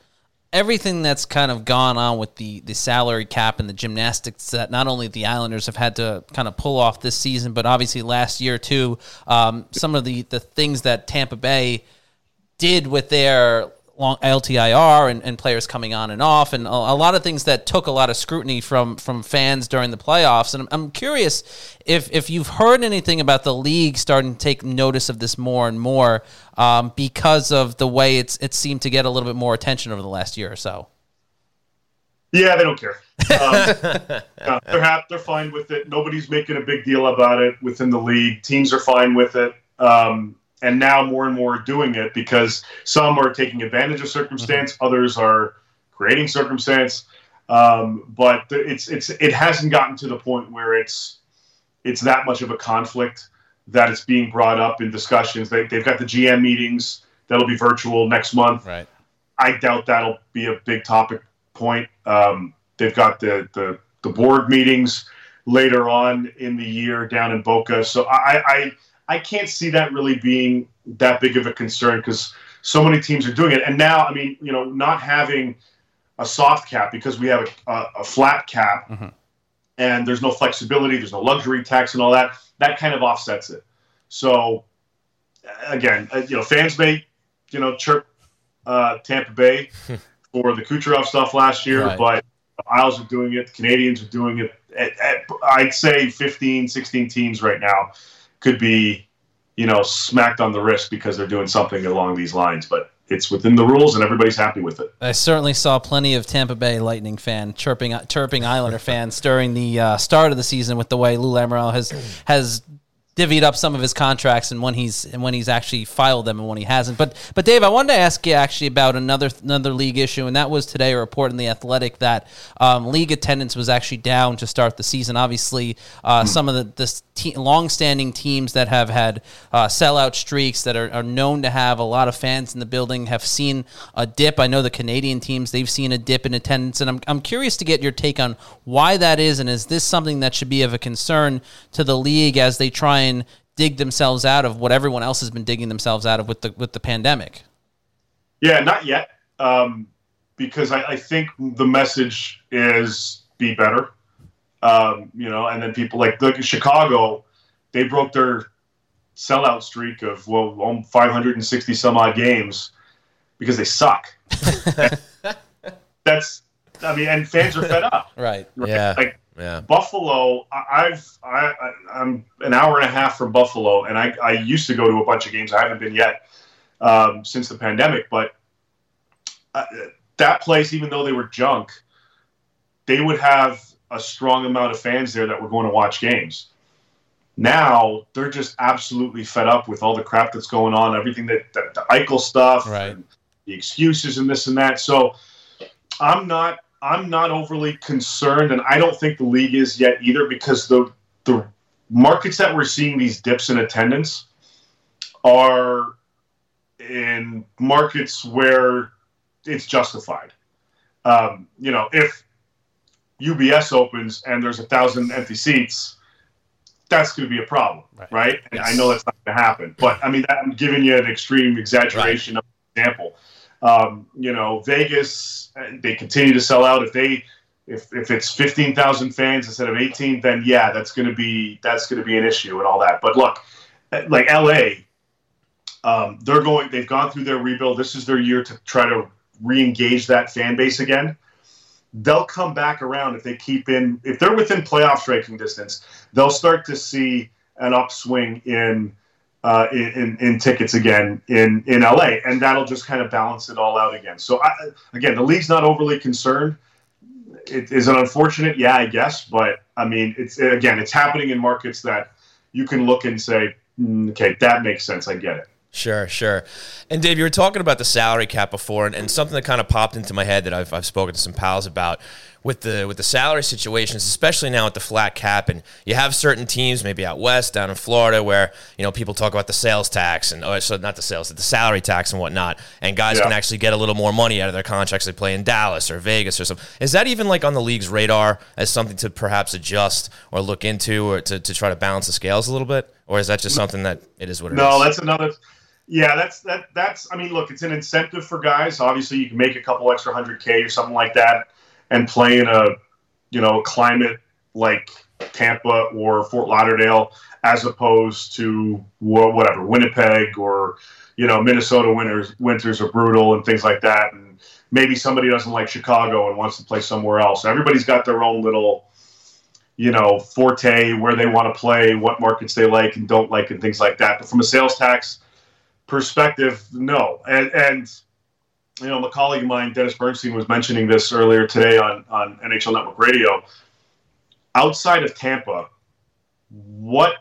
Speaker 3: everything that's kind of gone on with the the salary cap and the gymnastics that not only the Islanders have had to kind of pull off this season, but obviously last year too. Um, some of the the things that Tampa Bay did with their long LTIR and, and players coming on and off, and a, a, lot of things that took a lot of scrutiny from from fans during the playoffs. And I'm, I'm curious if if you've heard anything about the league starting to take notice of this more and more um, because of the way it's it seemed to get a little bit more attention over the last year or so.
Speaker 5: Yeah, they don't care. Um, they're happy, they're fine with it. Nobody's making a big deal about it within the league. Teams are fine with it. Um, and now more and more doing it because some are taking advantage of circumstance, mm-hmm. others are creating circumstance. Um, but it's it's it hasn't gotten to the point where it's it's that much of a conflict that it's being brought up in discussions. They, they've got the GM meetings that'll be virtual next month.
Speaker 3: Right.
Speaker 5: I doubt that'll be a big topic point. Um, they've got the, the the board meetings later on in the year down in Boca. So I, I I can't see that really being that big of a concern because so many teams are doing it. And now, I mean, you know, not having a soft cap because we have a, a, a flat cap mm-hmm. and there's no flexibility, there's no luxury tax and all that, that kind of offsets it. So, again, uh, you know, fans may, you know, chirp uh, Tampa Bay for the Kucherov stuff last year, right. but Isles are doing it, the Canadiens are doing it. At, at, I'd say 15, 16 teams right now could be, you know, smacked on the wrist because they're doing something along these lines. But it's within the rules and everybody's happy with it.
Speaker 3: I certainly saw plenty of Tampa Bay Lightning fan chirping chirping Islander fans during the uh, start of the season with the way Lou Lamoriello has has divvied up some of his contracts and when he's and when he's actually filed them and when he hasn't. But but Dave, I wanted to ask you actually about another another league issue, and that was today a report in the Athletic that um, league attendance was actually down to start the season. Obviously, uh, mm. some of the the te- long-standing teams that have had uh, sellout streaks that are, are known to have a lot of fans in the building have seen a dip. I know the Canadian teams they've seen a dip in attendance, and I'm I'm curious to get your take on why that is, and is this something that should be of a concern to the league as they try and dig themselves out of what everyone else has been digging themselves out of with the with the pandemic?
Speaker 5: Yeah, not yet, um, because I, I, think the message is be better. Um, you know, and then people like look at Chicago, they broke their sellout streak of well 560 some odd games because they suck. That's I mean, and fans are fed up.
Speaker 3: right.
Speaker 2: right. Yeah.
Speaker 5: Like
Speaker 2: yeah.
Speaker 5: Buffalo, I've I, I'm an hour and a half from Buffalo, and I, I used to go to a bunch of games. I haven't been yet um, since the pandemic, but uh, that place, even though they were junk, they would have a strong amount of fans there that were going to watch games. Now they're just absolutely fed up with all the crap that's going on, everything that, that the Eichel stuff,
Speaker 3: right.
Speaker 5: the excuses and this and that. So I'm not I'm not overly concerned, and I don't think the league is yet either, because the the markets that we're seeing these dips in attendance are in markets where it's justified. Um, you know, if UBS opens and there's a thousand empty seats, that's going to be a problem, right? right? And yes. I know that's not going to happen, but I mean, I'm giving you an extreme exaggeration right. of an example. Um, you know, Vegas, they continue to sell out. If they, if, if it's 15,000 fans instead of 18, then yeah, that's going to be, that's going to be an issue and all that. But look, like LA, um, they're going, they've gone through their rebuild. This is their year to try to re-engage that fan base again they'll come back around if they keep in if they're within playoff striking distance they'll start to see an upswing in uh, in, in tickets again in in LA and that'll just kind of balance it all out again. So I, again the league's not overly concerned. It is an unfortunate? Yeah I guess but I mean it's again it's happening in markets that you can look and say mm, okay that makes sense. I get it.
Speaker 2: Sure, sure. And Dave, you were talking about the salary cap before, and, and, something that kind of popped into my head that I've, I've spoken to some pals about with the with the salary situations, especially now with the flat cap, and you have certain teams, maybe out west, down in Florida, where you know people talk about the sales tax and oh, so not the sales, the salary tax and whatnot, and guys yeah. can actually get a little more money out of their contracts they play in Dallas or Vegas or something. Is that even like on the league's radar as something to perhaps adjust or look into or to, to try to balance the scales a little bit, or is that just something that it is what it
Speaker 5: no,
Speaker 2: is?
Speaker 5: no, that's another yeah, that's that. That's I mean, look, it's an incentive for guys. Obviously, you can make a couple extra hundred k or something like that, and play in a you know climate like Tampa or Fort Lauderdale, as opposed to whatever Winnipeg or you know Minnesota winters winters are brutal and things like that. And maybe somebody doesn't like Chicago and wants to play somewhere else. Everybody's got their own little you know forte where they want to play, what markets they like and don't like, and things like that. But from a sales tax perspective, no. And, and you know, a colleague of mine, Dennis Bernstein, was mentioning this earlier today on, on NHL Network Radio. Outside of Tampa, what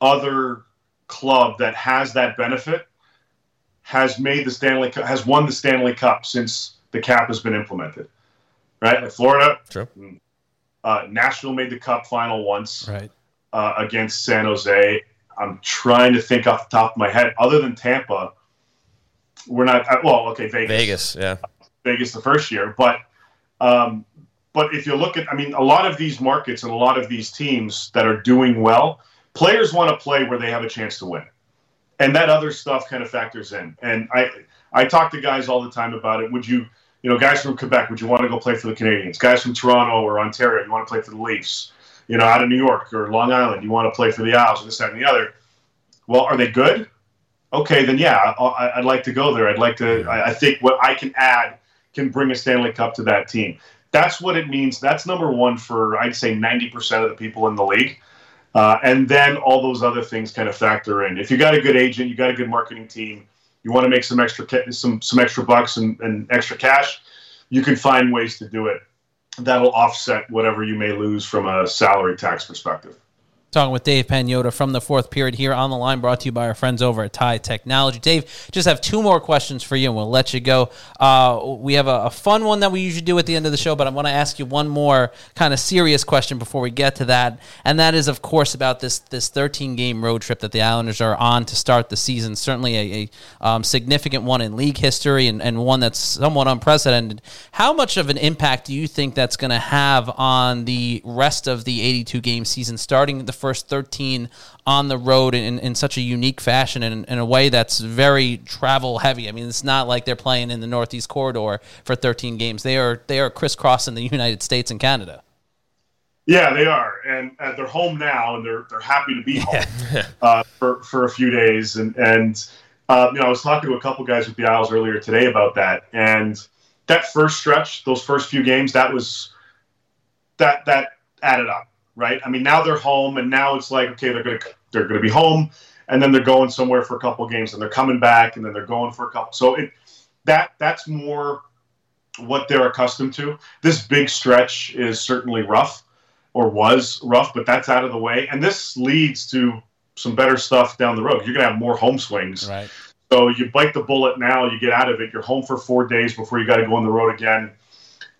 Speaker 5: other club that has that benefit has made the Stanley Cup, has won the Stanley Cup since the cap has been implemented? Right, like Florida.
Speaker 2: True.
Speaker 5: Uh, Nashville made the Cup final once.
Speaker 3: Right.
Speaker 5: Uh, against San Jose. I'm trying to think off the top of my head. Other than Tampa, we're not. Uh, well, okay, Vegas.
Speaker 2: Vegas, yeah.
Speaker 5: Vegas the first year, but um, but if you look at, I mean, a lot of these markets and a lot of these teams that are doing well, players want to play where they have a chance to win, and that other stuff kind of factors in. And I I talk to guys all the time about it. Would you, you know, guys from Quebec, would you want to go play for the Canadiens? Guys from Toronto or Ontario, you want to play for the Leafs? you know, out of New York or Long Island, you want to play for the Isles or this, that, and the other. Well, are they good? Okay, then yeah, I, would like to go there. I'd like to. I, I think what I can add can bring a Stanley Cup to that team. That's what it means. That's number one for I'd say ninety percent of the people in the league. Uh, and then all those other things kind of factor in. If you got a good agent, you got a good marketing team, you want to make some extra some some extra bucks and, and extra cash, you can find ways to do it that'll offset whatever you may lose from a salary tax perspective.
Speaker 3: Talking with Dave Pagnotta from the fourth period here on the line, brought to you by our friends over at Tie Technology. Dave, just have two more questions for you, and we'll let you go. Uh, we have a, a, fun one that we usually do at the end of the show, but I want to ask you one more kind of serious question before we get to that, and that is, of course, about this this 13 game road trip that the Islanders are on to start the season. Certainly a, a um, significant one in league history, and, and one that's somewhat unprecedented. How much of an impact do you think that's going to have on the rest of the 82 game season, starting the first 13 on the road in, in such a unique fashion and in a way that's very travel heavy. I mean, it's not like they're playing in the Northeast Corridor for 13 games. They are they are crisscrossing the United States and Canada.
Speaker 5: Yeah, they are, and uh, they're home now, and they're they're happy to be home uh, for for a few days. And and uh, you know, I was talking to a couple guys with the Isles earlier today about that, and that first stretch, those first few games, that was that that added up right? I mean, now they're home, and now it's like, okay, they're gonna they're gonna be home, and then they're going somewhere for a couple games, and they're coming back, and then they're going for a couple. So it that that's more what they're accustomed to. This big stretch is certainly rough, or was rough, but that's out of the way, and this leads to some better stuff down the road. You're gonna have more home swings.
Speaker 3: Right.
Speaker 5: So you bite the bullet now, you get out of it. You're home for four days before you got to go on the road again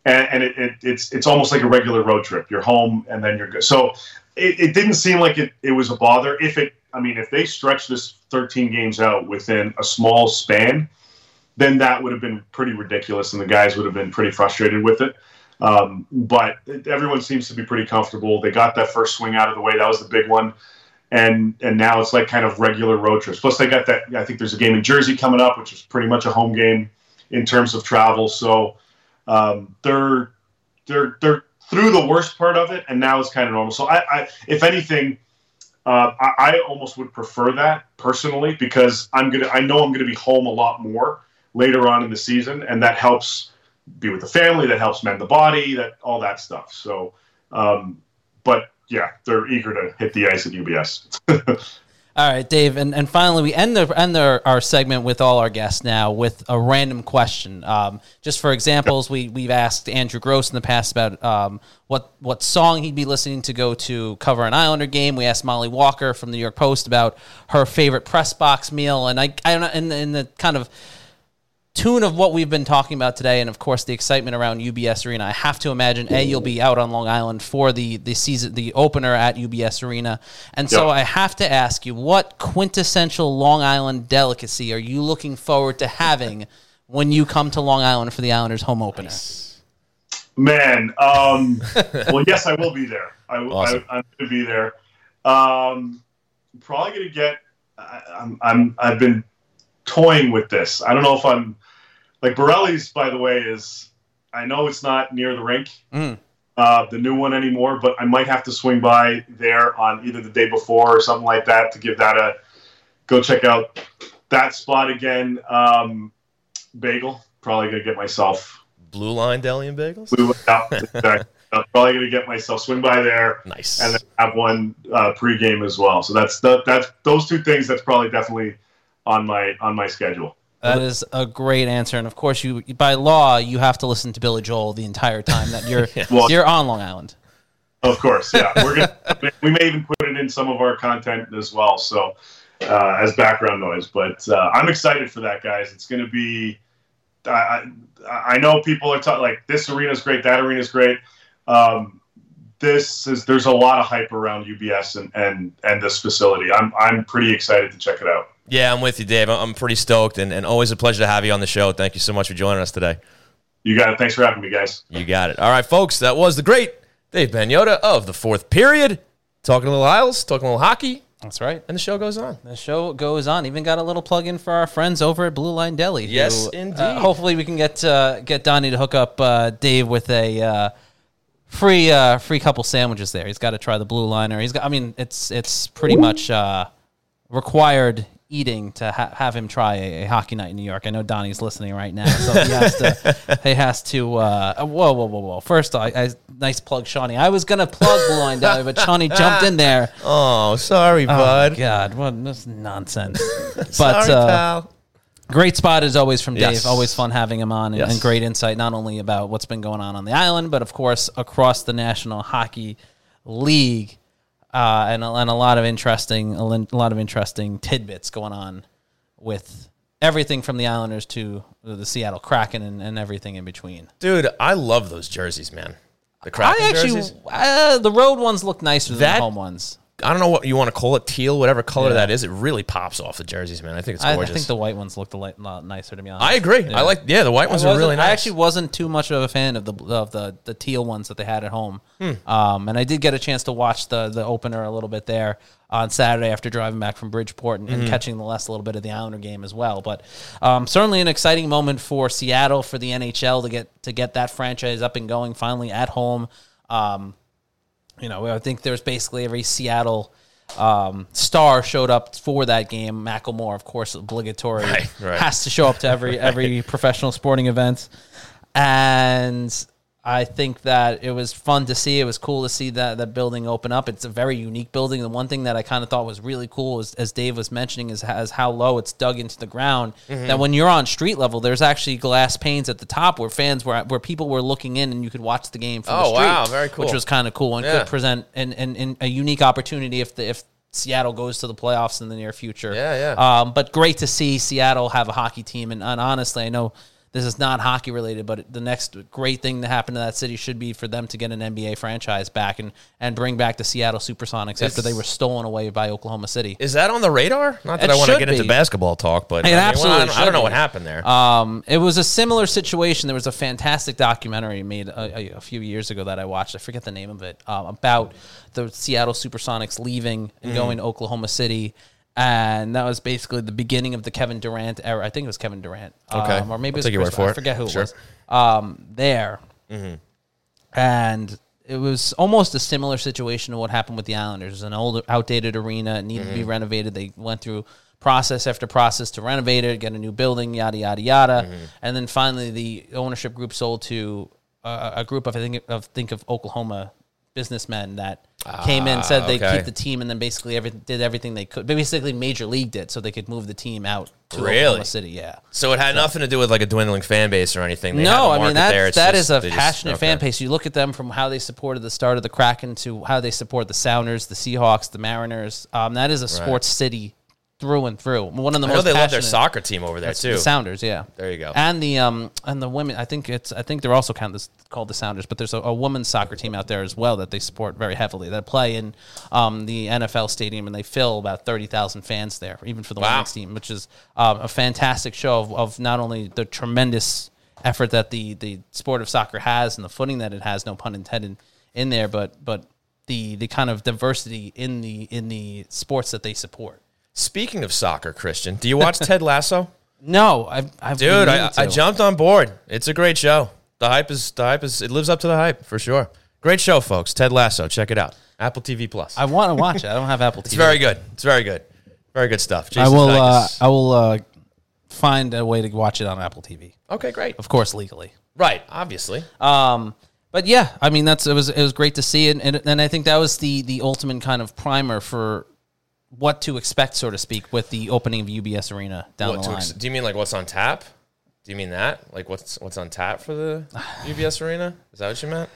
Speaker 5: and, and it, it, it's it's almost like a regular road trip. You're home and then you're good. So it, it didn't seem like it, it was a bother. If it, I mean, if they stretched this 13 games out within a small span, then that would have been pretty ridiculous, and the guys would have been pretty frustrated with it. Um, but everyone seems to be pretty comfortable. They got that first swing out of the way. That was the big one. And and now it's like kind of regular road trips. Plus, they got that. I think there's a game in Jersey coming up, which is pretty much a home game in terms of travel. So um, they're they're they're through the worst part of it, and now it's kind of normal. So I, I if anything, uh, I, I, almost would prefer that personally because I'm gonna I know I'm gonna be home a lot more later on in the season, and that helps be with the family, that helps mend the body, that all that stuff. So, um, but yeah, they're eager to hit the ice at UBS.
Speaker 3: All right, Dave, and, and finally we end the end the, our segment with all our guests now with a random question. Um, just for examples, we we've asked Andrew Gross in the past about um, what what song he'd be listening to go to cover an Islander game. We asked Molly Walker from the New York Post about her favorite press box meal, and I I don't know in, in the kind of tune of what we've been talking about today, and of course the excitement around UBS Arena, I have to imagine a you'll be out on Long Island for the the season the opener at UBS Arena, and so I have to ask you, what quintessential Long Island delicacy are you looking forward to having when you come to Long Island for the Islanders home opener?
Speaker 5: Man, um, well, yes, I will be there. I, awesome. I, am going to be there. Um, probably going to get. I, I'm, I'm I've been toying with this. I don't know if I'm like Borrelli's. By the way, is I know it's not near the rink, mm. uh, the new one anymore, but I might have to swing by there on either the day before or something like that to give that a go. Check out that spot again. Um, bagel. Probably gonna get myself
Speaker 2: Blue Line Deli and Bagels.
Speaker 5: Blue, yeah, exactly. I'm probably gonna get myself swing by there.
Speaker 2: Nice.
Speaker 5: And then have one uh, pregame as well. So that's the, that's those two things. That's probably definitely on my on my schedule.
Speaker 3: That is a great answer, and of course, you by law you have to listen to Billy Joel the entire time that you're well, you're on Long Island.
Speaker 5: Of course, yeah. We're gonna we may even put it in some of our content as well, so uh, as background noise. But uh, I'm excited for that, guys. It's going to be. I, I know people are talking like this arena is great, that arena is great. Um, this is there's a lot of hype around UBS and and and this facility. I'm I'm pretty excited to check it out.
Speaker 2: Yeah, I'm with you, Dave. I'm pretty stoked and, and always a pleasure to have you on the show. Thank you so much for joining us today.
Speaker 5: You got it. Thanks for having me, guys.
Speaker 2: You got it. All right, folks. That was the great Dave Pagnotta of the fourth period. Talking a little Isles, talking a little hockey.
Speaker 3: That's right.
Speaker 2: And the show goes on.
Speaker 3: The show goes on. Even got a little plug in for our friends over at Blue Line Deli.
Speaker 2: Yes, who, uh, indeed.
Speaker 3: Uh, hopefully, we can get uh, get Donnie to hook up uh, Dave with a uh, free uh, free couple sandwiches there. He's got to try the Blue Liner. He's got. I mean, it's it's pretty much required eating to ha- have him try a, a, hockey night in New York. I know Donnie's listening right now, so he has to. he has to. Uh, whoa, whoa, whoa, whoa! First, I, I nice plug, Shawnee. I was gonna plug Line Deli, but Shawnee jumped in there.
Speaker 2: Oh, sorry, oh, bud.
Speaker 3: God, what this nonsense.
Speaker 2: but sorry, uh, pal.
Speaker 3: Great spot as always from Dave. Yes. Always fun having him on, and, yes. and great insight not only about what's been going on on the island, but of course across the National Hockey League uh, and, a, and a lot of interesting a lot of interesting tidbits going on with everything from the Islanders to the Seattle Kraken and, and everything in between.
Speaker 2: Dude, I love those jerseys, man. The Kraken I actually, jerseys.
Speaker 3: Uh, the road ones look nicer than that, the home ones.
Speaker 2: I don't know what you want to call it, teal, whatever color yeah. that is. It really pops off the jerseys, man. I think it's gorgeous.
Speaker 3: I, I think the white ones look a lot nicer to be honest.
Speaker 2: I agree. Yeah. I like yeah, the white ones are really nice.
Speaker 3: I actually wasn't too much of a fan of the of the, the teal ones that they had at home. Hmm. Um, and I did get a chance to watch the the opener a little bit there on Saturday after driving back from Bridgeport and, mm-hmm. and catching the last little bit of the Islander game as well. But um, certainly an exciting moment for Seattle for the NHL to get to get that franchise up and going finally at home. Um, you know, I think there's basically every Seattle um, star showed up for that game. Macklemore, of course, obligatory, right, right. has to show up to every every professional sporting event, and I think that it was fun to see. It was cool to see that that building open up. It's a very unique building. The one thing that I kind of thought was really cool, is, as Dave was mentioning, is, is how low it's dug into the ground. Mm-hmm. That when you're on street level, there's actually glass panes at the top where fans were where people were looking in and you could watch the game from
Speaker 2: oh,
Speaker 3: the street.
Speaker 2: wow, very cool.
Speaker 3: Which was kind of cool and yeah. could present an, an, an, a unique opportunity if the if Seattle goes to the playoffs in the near future.
Speaker 2: Yeah, yeah.
Speaker 3: Um, but great to see Seattle have a hockey team, and, and honestly, I know this is not hockey related, but the next great thing to happen to that city should be for them to get an NBA franchise back and, and bring back the Seattle Supersonics after they were stolen away by Oklahoma City.
Speaker 2: Is that on the radar? Not that
Speaker 3: It
Speaker 2: I want to get into basketball talk, but
Speaker 3: It
Speaker 2: I mean, well,
Speaker 3: absolutely
Speaker 2: I don't, I don't know
Speaker 3: be.
Speaker 2: what happened there.
Speaker 3: Um, it was a similar situation. There was a fantastic documentary made a, a, a few years ago that I watched. I forget the name of it um, about the Seattle SuperSonics leaving
Speaker 2: Mm.
Speaker 3: and going to Oklahoma City, and that was basically the beginning of the Kevin Durant era. I think it was Kevin Durant,
Speaker 2: Okay.
Speaker 3: um, or maybe
Speaker 2: I'll
Speaker 3: it was Chris I forget who
Speaker 2: Sure.
Speaker 3: it was. Um, there, and it was almost a similar situation to what happened with the Islanders. It was an old, outdated arena. It needed to be renovated. They went through process after process to renovate it, get a new building, yada yada yada, and then finally the ownership group sold to uh, a group of I think of think of Oklahoma businessmen that came in said they'd
Speaker 2: okay.
Speaker 3: keep the team and then basically every, did everything they could basically major leagued it so they could move the team out to
Speaker 2: Really?
Speaker 3: Oklahoma City yeah
Speaker 2: so it had nothing to do with like a dwindling fan base or anything. They
Speaker 3: no, I mean that. That
Speaker 2: just-
Speaker 3: is a
Speaker 2: they just-
Speaker 3: passionate fan base. You look at them from how they supported the start of the Kraken to how they support the Sounders, the Seahawks, the Mariners. Um, that is a sports city through and through. One of the
Speaker 2: I know
Speaker 3: most
Speaker 2: they love their soccer team over there too.
Speaker 3: The Sounders, yeah.
Speaker 2: There you go.
Speaker 3: And the um and the women. I think it's. I think they're also kind of called the Sounders, but there's a, a women's soccer team out there as well that they support very heavily. That play in um the NFL stadium and they fill about thirty thousand fans there, even for the
Speaker 2: Wow.
Speaker 3: women's team, which is um, a fantastic show of, of not only the tremendous effort that the the sport of soccer has and the footing that it has, no pun intended, in there, but but the the kind of diversity in the in the sports that they support.
Speaker 2: Speaking of soccer, Christian, do you watch Ted Lasso?
Speaker 3: No, I've, I've
Speaker 2: Dude, I, I jumped on board. It's a great show. The hype is the hype is it lives up to the hype for sure. Great show, folks. Ted Lasso, check it out. Apple TV Plus.
Speaker 3: I want to watch it. I don't have Apple TV.
Speaker 2: It's very good. It's very good. Very good stuff.
Speaker 3: I will. Uh, I will uh, find a way to watch it on Apple TV,
Speaker 2: okay, great.
Speaker 3: of course, legally.
Speaker 2: Right, obviously.
Speaker 3: Um, but yeah, I mean that's it was it was great to see it, and and I think that was the the ultimate kind of primer for what to expect, so to speak, with the opening of UBS Arena down
Speaker 2: What
Speaker 3: the
Speaker 2: to
Speaker 3: line.
Speaker 2: ex- do you mean like what's on tap? Do you mean that? Like what's what's on tap for the UBS Arena? Is that what you meant?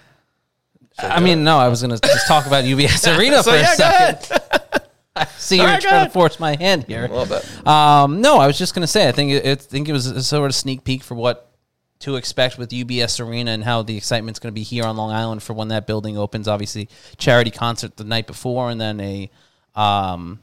Speaker 3: I mean, no, I was gonna just talk about UBS Arena for a second.
Speaker 2: ahead.
Speaker 3: See, you're
Speaker 2: right, go
Speaker 3: trying
Speaker 2: ahead.
Speaker 3: to force my hand here.
Speaker 2: A little bit.
Speaker 3: Um, no, I was just gonna say. I think it, it think it was a sort of sneak peek for what to expect with UBS Arena and how the excitement's going to be here on Long Island for when that building opens. Obviously, charity concert the night before, and then a um,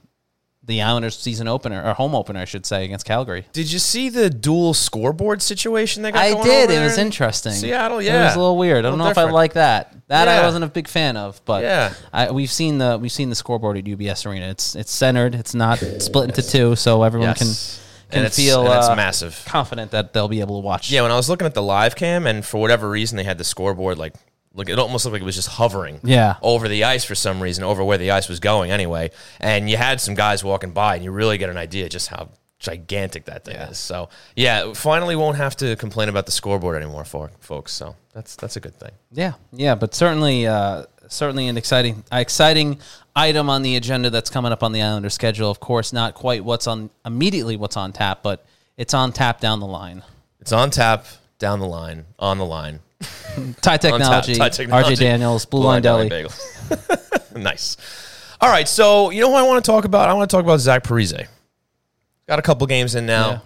Speaker 3: the Islanders season opener or home opener, I should say, against Calgary.
Speaker 2: Did you see the dual scoreboard situation they got
Speaker 3: I did. It was
Speaker 2: in
Speaker 3: interesting.
Speaker 2: Seattle, yeah, It
Speaker 3: was a little weird. I don't know
Speaker 2: Little
Speaker 3: if I like that. That I wasn't a big fan of, but
Speaker 2: Yeah.
Speaker 3: I, we've seen the we've seen the scoreboard at UBS Arena. It's it's centered. It's not split into two, so everyone
Speaker 2: Yes.
Speaker 3: can
Speaker 2: And
Speaker 3: can
Speaker 2: it's-
Speaker 3: feel
Speaker 2: and it's
Speaker 3: uh,
Speaker 2: massive.
Speaker 3: confident that they'll be able to watch.
Speaker 2: Yeah, when I was looking at the live cam, and for whatever reason, they had the scoreboard like look. It almost looked like it was just hovering.
Speaker 3: Yeah.
Speaker 2: over the ice for some reason, over where the ice was going anyway. And you had some guys walking by, and you really get an idea just how gigantic that thing is. So yeah, finally won't have to complain about the scoreboard anymore, for folks. So that's that's a good thing.
Speaker 3: Yeah, yeah, but certainly, uh, certainly an exciting, exciting item on the agenda that's coming up on the Islander schedule. Of course, not quite what's on immediately what's on tap, but it's on tap down the line.
Speaker 2: It's on tap, down the line, on the line.
Speaker 3: Tie Technology,
Speaker 2: Tie technology.
Speaker 3: RJ Daniels, Blue, Line Deli.
Speaker 2: Nice. All right, so you know who I want to talk about? I want to talk about Zach Parise. Got a couple games in now.
Speaker 3: Yeah.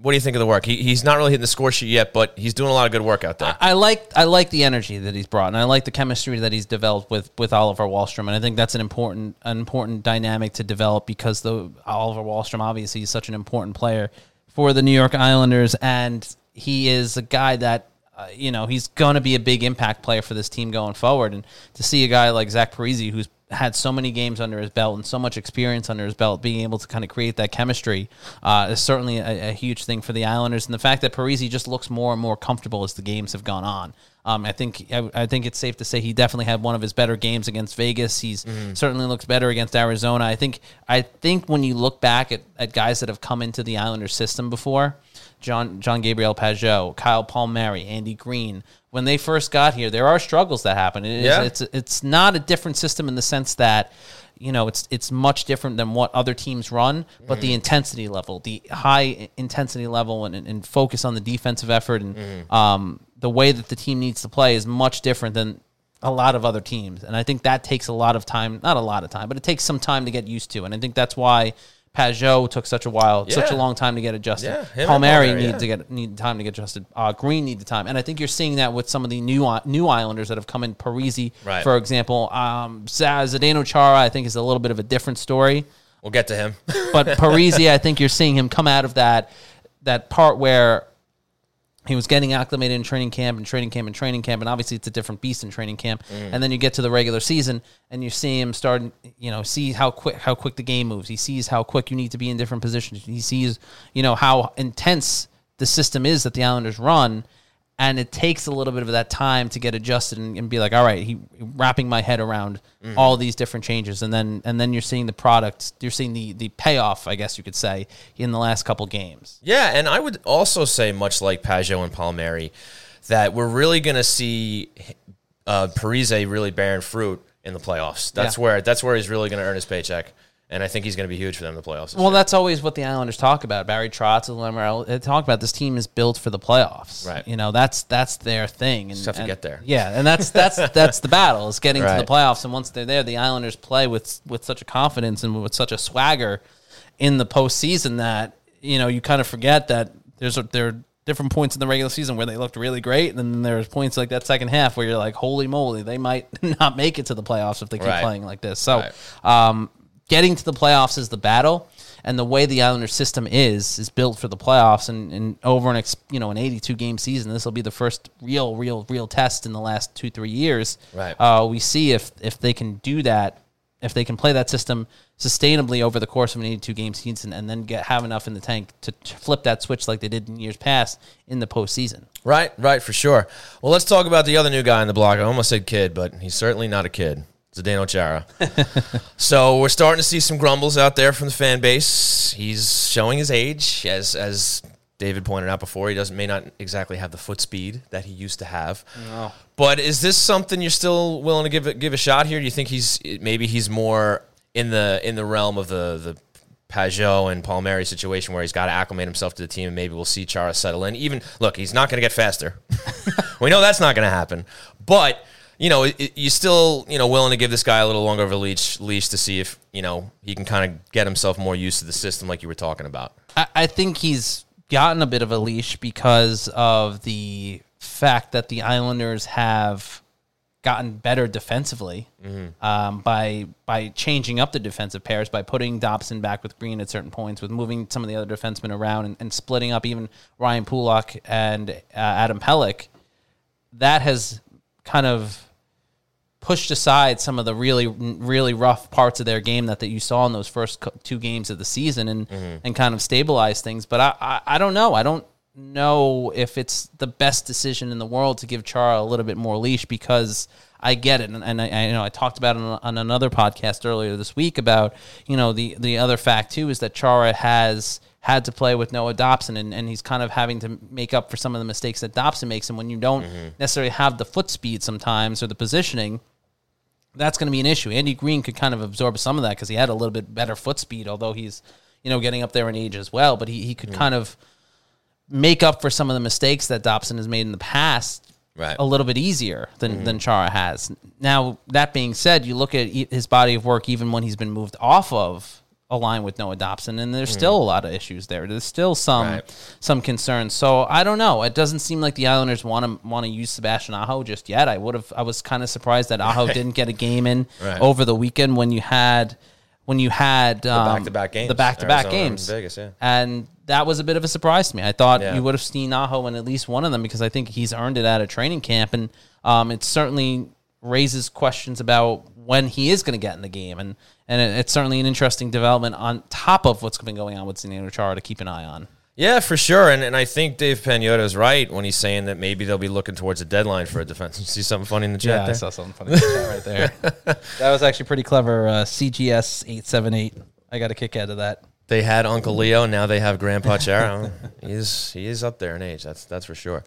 Speaker 2: What do you think of the work? He, he's not really hitting the score sheet yet, but he's doing a lot of good work out there.
Speaker 3: I like I like the energy that he's brought, and I like the chemistry that he's developed with with Oliver Wahlstrom, and I think that's an important an important dynamic to develop because the Oliver Wahlstrom obviously is such an important player for the New York Islanders, and he is a guy that uh, you know he's going to be a big impact player for this team going forward, and to see a guy like Zach Parise who's had so many games under his belt and so much experience under his belt, being able to kind of create that chemistry uh, is certainly a, a huge thing for the Islanders. And the fact that Parise just looks more and more comfortable as the games have gone on. Um, I think I, I think it's safe to say he definitely had one of his better games against Vegas. He's certainly looks better against Arizona. I think I think when you look back at, at guys that have come into the Islanders system before, John John Gabriel Pageau, Kyle Palmieri, Andy Greene. When they first got here, there are struggles that happen. It is,
Speaker 2: Yeah.
Speaker 3: It's it's not a different system in the sense that you know it's it's much different than what other teams run, but the intensity level, the high intensity level, and, and focus on the defensive effort, and um, the way that the team needs to play is much different than a lot of other teams. And I think that takes a lot of time, not a lot of time, but it takes some time to get used to. And I think that's why Pageau took such a while, such a long time to get adjusted.
Speaker 2: Yeah,
Speaker 3: Palmieri
Speaker 2: Palmieri,
Speaker 3: need
Speaker 2: yeah.
Speaker 3: to get need time to get adjusted. Uh, Greene need the time, and I think you're seeing that with some of the new new Islanders that have come in. Parise,
Speaker 2: Right.
Speaker 3: for example, um, Zdeno Chara, I think is a little bit of a different story.
Speaker 2: We'll get to him.
Speaker 3: But Parise, I think you're seeing him come out of that that part where he was getting acclimated in training camp and training camp and training camp, and obviously it's a different beast in training camp. Mm. And then you get to the regular season, and you see him starting, you know, see how quick how quick the game moves. He sees how quick you need to be in different positions. He sees, you know, how intense the system is that the Islanders run. And it takes a little bit of that time to get adjusted and, and be like, all right, he wrapping my head around all these different changes, and then and then you're seeing the product, you're seeing the the payoff, I guess you could say, in the last couple games.
Speaker 2: Yeah, and I would also say, much like Pageau and Palmieri, that we're really going to see uh, Parise really bearing fruit in the playoffs. That's
Speaker 3: Yeah.
Speaker 2: where that's where he's really going to earn his paycheck, and I think he's going to be huge for them in the playoffs.
Speaker 3: Well,
Speaker 2: year.
Speaker 3: that's always what the Islanders talk about. Barry Trotz and Lamoriello they talk about this team is built for the playoffs.
Speaker 2: Right.
Speaker 3: You know, that's that's their thing. And
Speaker 2: Just have to
Speaker 3: and-
Speaker 2: get there.
Speaker 3: Yeah, and that's that's that's the battle is getting to the playoffs. And once they're there, the Islanders play with with such a confidence and with such a swagger in the postseason that you know you kind of forget that there's a, there are different points in the regular season where they looked really great, and then there's points like that second half where you're like, holy moly, they might not make it to the playoffs if they keep
Speaker 2: Right.
Speaker 3: playing like this. So.
Speaker 2: Right.
Speaker 3: Um, getting to the playoffs is the battle, and the way the Islanders system is is built for the playoffs. And, and over an ex, you know an 82 game season, this will be the first real, real, real test in the last two three years.
Speaker 2: Right.
Speaker 3: Uh, we see if if they can do that, if they can play that system sustainably over the course of an 82 game season, and then get have enough in the tank to t- flip that switch like they did in years past in the postseason.
Speaker 2: Right, right, for sure. Well, let's talk about the other new guy in the block. I almost said kid, but he's certainly not a kid. Zdeno Chara. so we're starting to see some grumbles out there from the fan base. He's showing his age, as as David pointed out before. He doesn't may not exactly have the foot speed that he used to have. But is this something you're still willing to give it, give a shot here? Do you think he's maybe he's more in the in the realm of the the Pageau and Palmieri situation where he's got to acclimate himself to the team, and maybe we'll see Chara settle in. Even look, he's not going to get faster. we know that's not going to happen. But you know, you still you know willing to give this guy a little longer of a leash leash to see if you know he can kind of get himself more used to the system, like you were talking about.
Speaker 3: I, I think he's gotten a bit of a leash because of the fact that the Islanders have gotten better defensively um, by by changing up the defensive pairs, by putting Dobson back with Greene at certain points, with moving some of the other defensemen around and, and splitting up even Ryan Pulock and uh, Adam Pelech. That has kind of pushed aside some of the really really rough parts of their game that, that you saw in those first two games of the season and mm-hmm. and kind of stabilize things. But I, I I don't know. I don't know if it's the best decision in the world to give Chara a little bit more leash because I get it. And, and I, I you know I talked about it on, on another podcast earlier this week about you know the the other fact too is that Chara has had to play with Noah Dobson, and, and he's kind of having to make up for some of the mistakes that Dobson makes. And when you don't mm-hmm. necessarily have the foot speed sometimes or the positioning, that's going to be an issue. Andy Greene could kind of absorb some of that because he had a little bit better foot speed, although he's you know getting up there in age as well. But he, he could mm-hmm. kind of make up for some of the mistakes that Dobson has made in the past
Speaker 2: Right.
Speaker 3: a little bit easier than, mm-hmm. than Chara has. Now, that being said, you look at his body of work even when he's been moved off of a line with Noah Dobson, and there's still a lot of issues there. There's still some
Speaker 2: Right.
Speaker 3: some concerns. So I don't know. It doesn't seem like the Islanders want to want to use Sebastian Aho just yet. I would have. I was kind of surprised that Aho didn't get a game in
Speaker 2: Right.
Speaker 3: over the weekend when you had when you had um,
Speaker 2: back-to-back games.
Speaker 3: The back to back games.
Speaker 2: Vegas, yeah.
Speaker 3: And that was a bit of a surprise to me. I thought
Speaker 2: Yeah.
Speaker 3: you would have seen Aho in at least one of them because I think he's earned it at a training camp, and um, it certainly raises questions about when he is going to get in the game, and and it, it's certainly an interesting development on top of what's been going on with Zdeno Chara to keep an eye on.
Speaker 2: Yeah, for sure. And and I think Dave Pagnotta is right when he's saying that maybe they'll be looking towards a deadline for a defense. See something funny in the chat there?
Speaker 3: I saw something funny in the chat right there. that was actually pretty clever. Uh, CGS eight seven eight. I got a kick out of that.
Speaker 2: They had Uncle Leo, now they have Grandpa Chara. he's he is up there in age. That's that's for sure.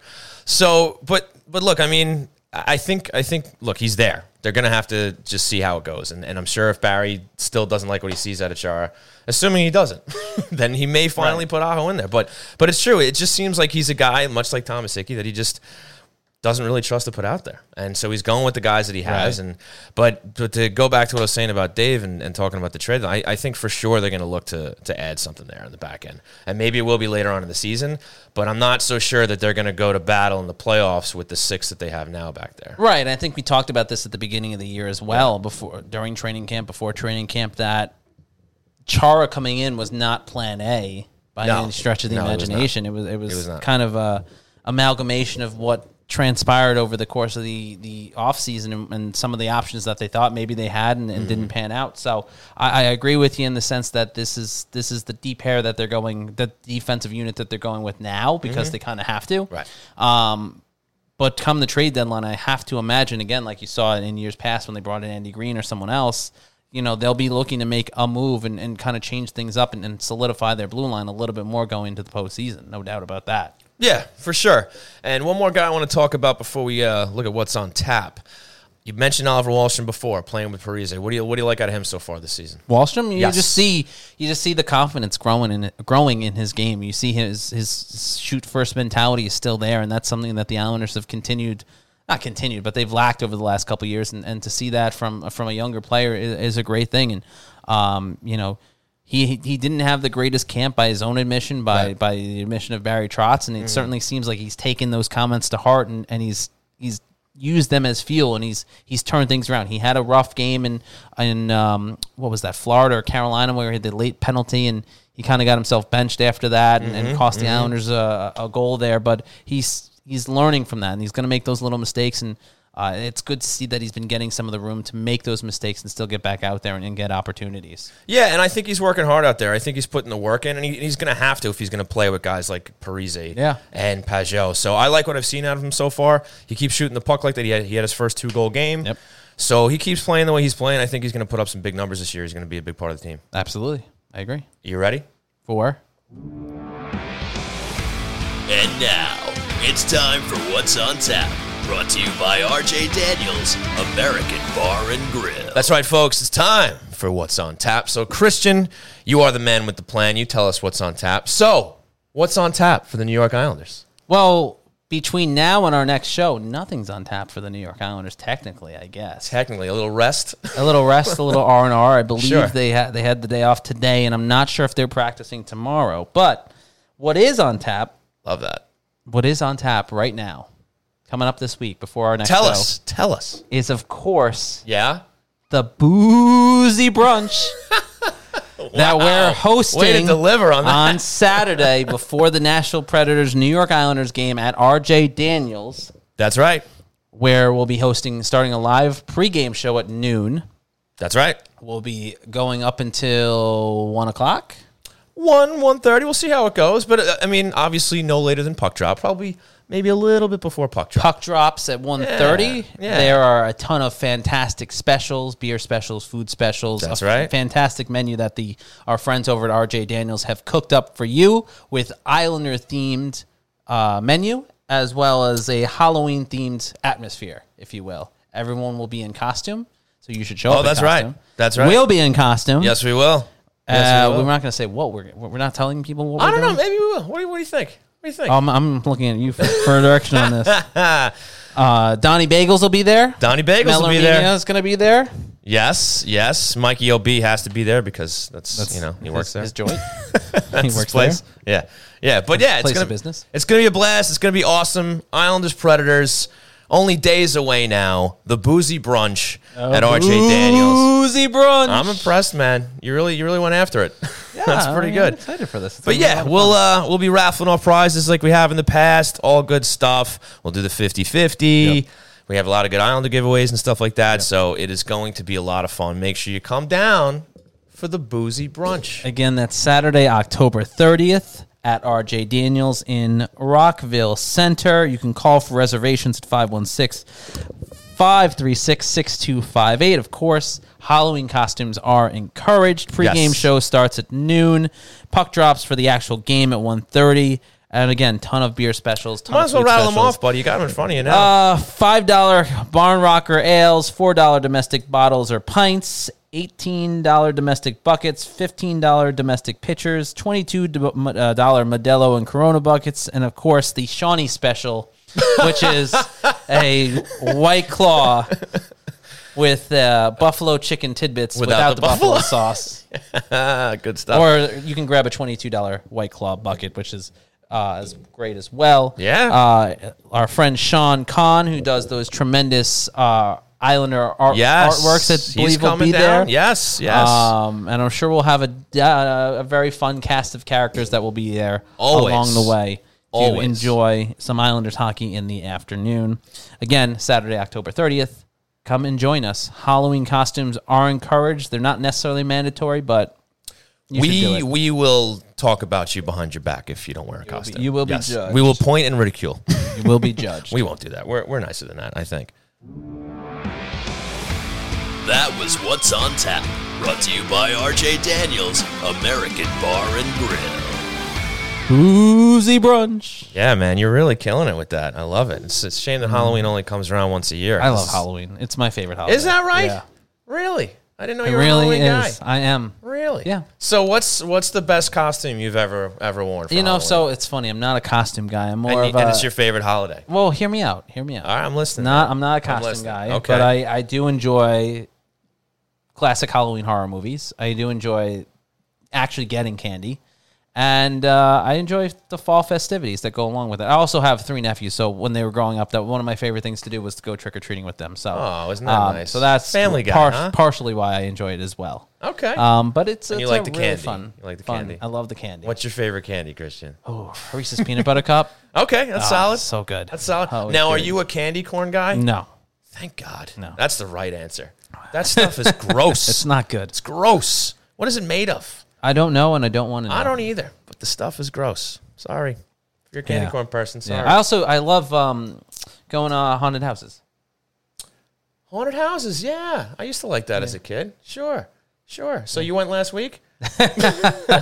Speaker 2: So, but but look, I mean, I think I think look, he's there. They're gonna have to just see how it goes, and and I'm sure if Barry still doesn't like what he sees out of Chara, assuming he doesn't, then he may finally put Aho in there. But but it's true. It just seems like he's a guy, much like Thomas Hickey, that he just doesn't really trust to put out there. And so he's going with the guys that he has. And but, but to go back to what I was saying about Dave and, and talking about the trade, I, I think for sure they're going to look to to add something there in the back end. And maybe it will be later on in the season, but I'm not so sure that they're going to go to battle in the playoffs with the six that they have now back there.
Speaker 3: Right. I think we talked about this at the beginning of the year as well, before during training camp, before training camp, that Chara coming in was not plan A by
Speaker 2: No.
Speaker 3: any stretch of the
Speaker 2: No, it was
Speaker 3: imagination. It was it was,
Speaker 2: was
Speaker 3: kind of a amalgamation of what transpired over the course of the the off season and, and some of the options that they thought maybe they had and, and
Speaker 2: Mm-hmm.
Speaker 3: didn't pan out. So I, I agree with you in the sense that this is this is the deep pair that they're going the defensive unit that they're going with now because they kind of have to.
Speaker 2: Mm-hmm. Right.
Speaker 3: Um, but come the trade deadline, I have to imagine again, like you saw in years past when they brought in Andy Greene or someone else, you know, they'll be looking to make a move and, and kind of change things up and, and solidify their blue line a little bit more going into the postseason. No doubt about that.
Speaker 2: Yeah, for sure. And one more guy I want to talk about before we uh, look at what's on tap. You mentioned Oliver Wahlstrom before playing with Parise. What do you what do you like out of him so far this season?
Speaker 3: Wahlstrom, you
Speaker 2: Yes.
Speaker 3: just see you just see the confidence growing in growing in his game. You see his his shoot first mentality is still there, and that's something that the Islanders have continued not continued, but they've lacked over the last couple of years. And, and to see that from from a younger player is, is a great thing. And um, you know, he he didn't have the greatest camp by his own admission, by by the admission of Barry Trotz, and it mm-hmm. certainly seems like he's taken those comments to heart, and, and he's he's used them as fuel, and he's he's turned things around. He had a rough game in in um, what was that, Florida or Carolina, where he had the late penalty, and he kind of got himself benched after that, and, and mm-hmm. cost the mm-hmm. Islanders a, a goal there. But he's he's learning from that, and he's going to make those little mistakes, and uh, it's good to see that he's been getting some of the room to make those mistakes and still get back out there and, and get opportunities.
Speaker 2: Yeah, and I think he's working hard out there. I think he's putting the work in, and he, he's going to have to if he's going to play with guys like Parise
Speaker 3: Yeah.
Speaker 2: and Pageau. So I like what I've seen out of him so far. He keeps shooting the puck like that. He had, he had his first two goal game.
Speaker 3: Yep.
Speaker 2: So he keeps playing the way he's playing. I think he's going to put up some big numbers this year. He's going to be a big part of the team.
Speaker 3: Absolutely, I agree.
Speaker 2: You ready?
Speaker 3: Four.
Speaker 6: And now, it's time for What's on Tap. Brought to you by RJ Daniels, American Bar and Grill.
Speaker 2: That's right, folks. It's time for what's on tap. So, Christian, you are the man with the plan. You tell us what's on tap. So, what's on tap for the New York Islanders?
Speaker 3: Well, between now and our next show, nothing's on tap for the New York Islanders. Technically, I guess
Speaker 2: Technically, a little rest.
Speaker 3: a little rest, a little R and R. I believe
Speaker 2: Sure.
Speaker 3: they had they had the day off today, and I'm not sure if they're practicing tomorrow. But what is on tap?
Speaker 2: Love that.
Speaker 3: What is on tap right now? Coming up this week before our next show.
Speaker 2: Tell
Speaker 3: show
Speaker 2: us. Tell us.
Speaker 3: is of course
Speaker 2: Yeah.
Speaker 3: the boozy brunch that we're hosting
Speaker 2: Way to deliver on that.
Speaker 3: on Saturday before the Nashville Predators New York Islanders game at RJ Daniels,
Speaker 2: That's right.
Speaker 3: where we'll be hosting starting a live pregame show at noon.
Speaker 2: That's right.
Speaker 3: We'll be going up until one o'clock.
Speaker 2: One, one thirty. We'll see how it goes. But uh, I mean, obviously, no later than puck drop. Probably, maybe a little bit before puck drop.
Speaker 3: Puck drops at 1.30.
Speaker 2: yeah.
Speaker 3: There are a ton of fantastic specials, beer specials, food specials.
Speaker 2: That's
Speaker 3: a
Speaker 2: right.
Speaker 3: Fantastic menu that the our friends over at RJ Daniels have cooked up for you with Islander themed uh, menu as well as a Halloween themed atmosphere, if you will. Everyone will be in costume, so you should show
Speaker 2: Oh,
Speaker 3: up. Oh,
Speaker 2: that's right. That's right.
Speaker 3: We'll be in costume.
Speaker 2: Yes, we will.
Speaker 3: Uh,
Speaker 2: Yes, we
Speaker 3: we're not going to say what we're we're not telling people what
Speaker 2: I don't know. Maybe we will. What do you, what do you think? What do you think?
Speaker 3: I'm, I'm looking at you for, for a direction on this. Uh, Donnie Bagels will be there.
Speaker 2: Donnie Bagels will be there.
Speaker 3: is going to be there.
Speaker 2: Yes, yes. Mikey Ob has to be there because that's, you know he works there.
Speaker 3: His joint.
Speaker 2: That's his
Speaker 3: works
Speaker 2: place. Yeah, yeah. But yeah, it's
Speaker 3: Place
Speaker 2: gonna
Speaker 3: business.
Speaker 2: It's gonna be a blast. It's gonna be awesome. Islanders Predators. Only days away now. The boozy brunch at RJ Daniels.
Speaker 3: Boozy brunch.
Speaker 2: I'm impressed, man. You really, you really went after it. Yeah, That's pretty
Speaker 3: I'm
Speaker 2: good.
Speaker 3: excited for this. It's
Speaker 2: But
Speaker 3: gonna be a
Speaker 2: yeah, we'll uh, we'll be raffling off prizes like we have in the past. All good stuff. We'll do the 50-50. We have a lot of good Islander giveaways and stuff like that. So it is going to be a lot of fun. Make sure you come down for the boozy brunch.
Speaker 3: Again, that's Saturday, October 30th at RJ Daniels in Rockville Centre. You can call for reservations at 516 536 6258. Of course, Halloween costumes are encouraged. Pre-game
Speaker 2: Yes.
Speaker 3: show starts at noon. Puck drops for the actual game at 1.30. And again, ton of beer specials. Ton
Speaker 2: Might as well rattle them off, buddy. You got them in front of you now.
Speaker 3: Uh, five dollar barn rocker ales, four dollar domestic bottles or pints, eighteen dollar domestic buckets, fifteen dollar domestic pitchers, twenty two dollar Modelo and Corona buckets, and of course the Shawnee special which is a white claw with uh, buffalo chicken tidbits without,
Speaker 2: Without
Speaker 3: the,
Speaker 2: the
Speaker 3: buffalo,
Speaker 2: buffalo.
Speaker 3: sauce.
Speaker 2: Good stuff.
Speaker 3: Or you can grab a twenty-two dollar white claw bucket, which is uh, as great as well.
Speaker 2: Yeah.
Speaker 3: Uh, our friend Sean Kahn, who does those tremendous uh, Islander art-
Speaker 2: yes,
Speaker 3: artworks that believe will be
Speaker 2: down.
Speaker 3: there.
Speaker 2: Yes, yes.
Speaker 3: Um, and I'm sure we'll have a, uh, a very fun cast of characters that will be there
Speaker 2: Always.
Speaker 3: along the way to
Speaker 2: Always.
Speaker 3: enjoy some Islanders hockey in the afternoon. Again, Saturday, October 30th. Come and join us. Halloween costumes are encouraged. They're not necessarily mandatory, but you should do
Speaker 2: we we will talk about you behind your back if you don't wear a costume.
Speaker 3: you will be judged.
Speaker 2: We will point and ridicule.
Speaker 3: You will be judged.
Speaker 2: we won't do that. We're, we're nicer than that, I think.
Speaker 6: That was What's on Tap, brought to you by RJ Daniels, American Bar and Grill.
Speaker 3: Boozy brunch.
Speaker 2: Yeah, man, you're really killing it with that. I love it. It's, it's a shame that Halloween only comes around once a year.
Speaker 3: Mm. I love Halloween. It's my favorite holiday.
Speaker 2: Is that right?
Speaker 3: Yeah.
Speaker 2: Really? I didn't know
Speaker 3: It
Speaker 2: you were a
Speaker 3: really
Speaker 2: Halloween
Speaker 3: is.
Speaker 2: guy.
Speaker 3: I am.
Speaker 2: Really?
Speaker 3: Yeah.
Speaker 2: So what's what's the best costume you've ever ever worn? For
Speaker 3: You know,
Speaker 2: Halloween?
Speaker 3: so it's funny. I'm not a costume guy. I'm more
Speaker 2: and,
Speaker 3: of
Speaker 2: you- and
Speaker 3: a.
Speaker 2: it's your favorite holiday.
Speaker 3: well, hear me out. Hear me out.
Speaker 2: All right, I'm listening.
Speaker 3: not. I'm not a costume
Speaker 2: listening.
Speaker 3: guy,
Speaker 2: Okay.
Speaker 3: but I, I do enjoy classic Halloween horror movies. I do enjoy actually getting candy, and uh, I enjoy the fall festivities that go along with it. I also have three nephews, so when they were growing up, that one of my favorite things to do was to go trick or treating with them. So,
Speaker 2: Oh, isn't that
Speaker 3: um,
Speaker 2: nice?
Speaker 3: So that's
Speaker 2: Family Guy,
Speaker 3: par-
Speaker 2: huh?
Speaker 3: partially why I enjoy it as well.
Speaker 2: Okay.
Speaker 3: Um, but it's,
Speaker 2: And
Speaker 3: it's
Speaker 2: you like
Speaker 3: a
Speaker 2: the
Speaker 3: really
Speaker 2: candy.
Speaker 3: fun.
Speaker 2: You like the
Speaker 3: fun.
Speaker 2: candy.
Speaker 3: I love the candy.
Speaker 2: What's your favorite candy, Christian?
Speaker 3: oh, Reese's peanut butter cup?
Speaker 2: Okay, that's
Speaker 3: Oh,
Speaker 2: solid.
Speaker 3: So good.
Speaker 2: That's solid.
Speaker 3: Oh,
Speaker 2: now, are
Speaker 3: good.
Speaker 2: you a candy corn guy?
Speaker 3: No,
Speaker 2: Thank God.
Speaker 3: No.
Speaker 2: That's the right answer. That stuff is gross.
Speaker 3: it's not good.
Speaker 2: It's gross. What is it made of?
Speaker 3: I don't know, and I don't want to know.
Speaker 2: I don't either. But the stuff is gross. Sorry. If you're a candy
Speaker 3: Yeah.
Speaker 2: corn person, sorry.
Speaker 3: Yeah. I also I love um, going to haunted houses.
Speaker 2: Haunted houses, yeah. I used to like that as a kid. Sure. Sure. So you went last week?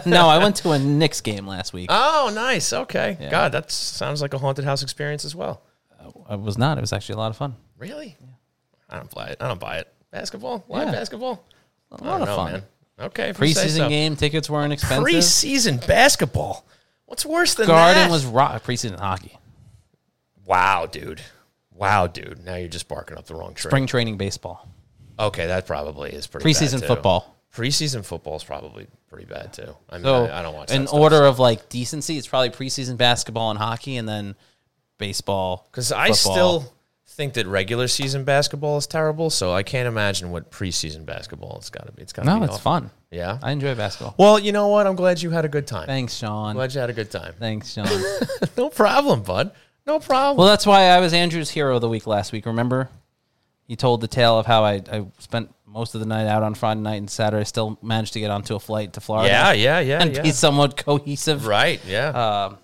Speaker 3: no, I went to a Knicks game last week.
Speaker 2: Oh, nice. Okay. God, that sounds like a haunted house experience as well.
Speaker 3: I was not. It was actually a lot of fun.
Speaker 2: Really? I don't buy it. I don't buy it. Basketball? Live
Speaker 3: Yeah.
Speaker 2: basketball?
Speaker 3: A lot of fun.
Speaker 2: Okay. if you say
Speaker 3: Preseason
Speaker 2: so.
Speaker 3: game tickets weren't expensive.
Speaker 2: Preseason basketball. What's worse than that?
Speaker 3: Garden
Speaker 2: that?
Speaker 3: was rock. Preseason hockey.
Speaker 2: Wow, dude. Wow, dude. Now you're just barking up the wrong tree.
Speaker 3: Spring training baseball.
Speaker 2: Okay, that probably is pretty
Speaker 3: Preseason
Speaker 2: bad, too.
Speaker 3: football.
Speaker 2: Preseason football is probably pretty bad too. I mean,
Speaker 3: So
Speaker 2: I, I don't watch
Speaker 3: in
Speaker 2: that stuff.
Speaker 3: order of like decency, it's probably preseason basketball and hockey, and then baseball.
Speaker 2: because I still think that regular season basketball is terrible. So I can't imagine what preseason basketball it's got to be. It's got to
Speaker 3: no,
Speaker 2: be
Speaker 3: it's
Speaker 2: awful.
Speaker 3: fun.
Speaker 2: Yeah.
Speaker 3: I enjoy basketball.
Speaker 2: well, you know what? I'm glad you had a good time.
Speaker 3: Thanks, Sean.
Speaker 2: glad you had a good time.
Speaker 3: Thanks, Sean.
Speaker 2: no problem, bud. No problem.
Speaker 3: well, that's why I was Andrew's hero of the week last week. Remember, he told the tale of how I, I spent most of the night out on Friday night and Saturday. Still managed to get onto a flight to Florida.
Speaker 2: yeah, yeah, yeah,
Speaker 3: and
Speaker 2: yeah.
Speaker 3: be somewhat cohesive.
Speaker 2: right. Yeah.
Speaker 3: Um,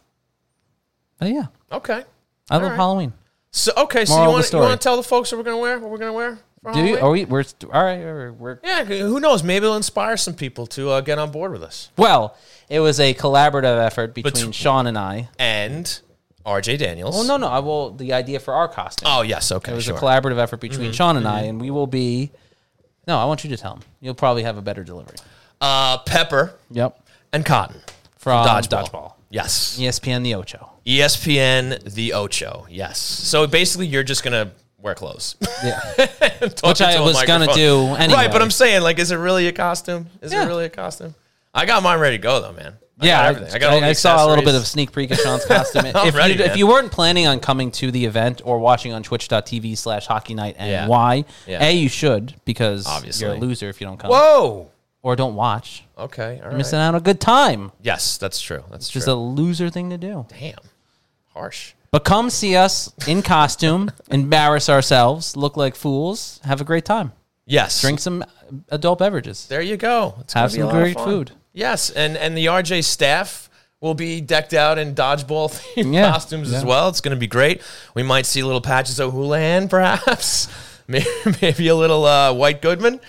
Speaker 3: but yeah,
Speaker 2: okay.
Speaker 3: I love
Speaker 2: right.
Speaker 3: Halloween.
Speaker 2: So okay. So you want you want to tell the folks what we're gonna wear? What we're gonna wear? for
Speaker 3: Do you?
Speaker 2: Halloween?
Speaker 3: Are we? We're all right. We're, we're
Speaker 2: Yeah. Who knows? Maybe it'll inspire some people to uh, get on board with us.
Speaker 3: well. It was a collaborative effort between
Speaker 2: Betw-
Speaker 3: Sean and I.
Speaker 2: And R.J. Daniels.
Speaker 3: Well, no, no. I will. The idea for our costume.
Speaker 2: Oh yes. Okay.
Speaker 3: it was
Speaker 2: sure. Mm-hmm.
Speaker 3: a collaborative effort between Sean and I, and we will be. No, I want you to tell him. You'll probably have a better delivery.
Speaker 2: uh, Pepper
Speaker 3: Yep.
Speaker 2: and Cotton.
Speaker 3: From
Speaker 2: Dodgeball. Yes.
Speaker 3: ESPN the Ocho.
Speaker 2: ESPN the Ocho. Yes. So basically, you're just gonna wear clothes,
Speaker 3: Yeah. Which I was gonna do anyway.
Speaker 2: Right, but I'm saying, like, is it really a costume? Is
Speaker 3: Yeah.
Speaker 2: it really a costume? I got mine ready to go though, man. I
Speaker 3: yeah,
Speaker 2: got
Speaker 3: I,
Speaker 2: everything. I got
Speaker 3: I saw a little bit of sneak peek of Sean's costume. if,
Speaker 2: ready,
Speaker 3: you, if you weren't planning on coming to the event or watching on twitch.tv slash hockey night and
Speaker 2: Yeah.
Speaker 3: why,
Speaker 2: Yeah.
Speaker 3: A, you should because
Speaker 2: Obviously.
Speaker 3: you're a loser if you don't come.
Speaker 2: Whoa.
Speaker 3: Or don't watch.
Speaker 2: Okay. All
Speaker 3: You're
Speaker 2: right.
Speaker 3: missing out on a good time.
Speaker 2: Yes, that's true. That's
Speaker 3: Just
Speaker 2: true.
Speaker 3: a loser thing to do.
Speaker 2: Damn. Harsh.
Speaker 3: But come see us in costume, embarrass ourselves, look like fools, have a great time.
Speaker 2: Yes.
Speaker 3: Drink some adult beverages.
Speaker 2: There you go. It's gonna
Speaker 3: Have
Speaker 2: be
Speaker 3: some
Speaker 2: a lot of
Speaker 3: great
Speaker 2: fun.
Speaker 3: food.
Speaker 2: Yes, and and the RJ staff will be decked out in dodgeball themed
Speaker 3: Yeah,
Speaker 2: costumes as
Speaker 3: yeah.
Speaker 2: well. It's going to be great. We might see little Patches O'Houlihan, perhaps. Maybe, maybe a little uh, White Goodman.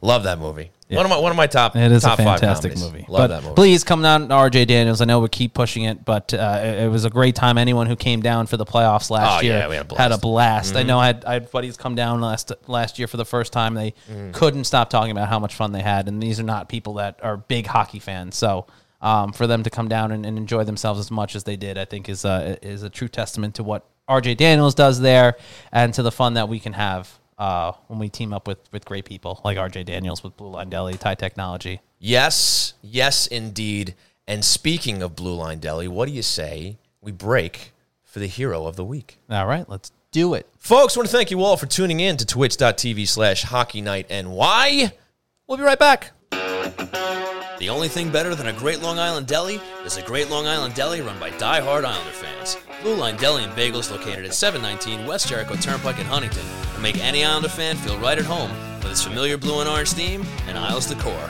Speaker 2: Love that movie. One of my one of my top.
Speaker 3: It is a
Speaker 2: top five
Speaker 3: fantastic movie.
Speaker 2: Love
Speaker 3: but
Speaker 2: that movie.
Speaker 3: please come down to RJ Daniels. I know we keep pushing it, but uh, it, it was a great time. Anyone who came down for the playoffs last
Speaker 2: Oh,
Speaker 3: year
Speaker 2: yeah, we had a blast. Mm-hmm.
Speaker 3: I know I had, I had buddies come down last last year for the first time. They
Speaker 2: Mm-hmm.
Speaker 3: couldn't stop talking about how much fun they had, and these are not people that are big hockey fans. So um, for them to come down and, and enjoy themselves as much as they did, I think is uh, is a true testament to what RJ Daniels does there, and to the fun that we can have uh, when we team up with with great people like RJ Daniels with Blue Line Deli, Tie Technology.
Speaker 2: Yes, yes, indeed. And speaking of Blue Line Deli, what do you say we break for the hero of the week?
Speaker 3: All right, let's do it.
Speaker 2: Folks, I want to thank you all for tuning in to twitch.tv slash hockey night NY. We'll be right back.
Speaker 6: The only thing better than a great Long Island deli is a great Long Island deli run by die-hard Islander fans. Blue Line Deli and Bagels, located at 719 West Jericho Turnpike in Huntington, will make any Islander fan feel right at home with its familiar blue and orange theme and Isles decor.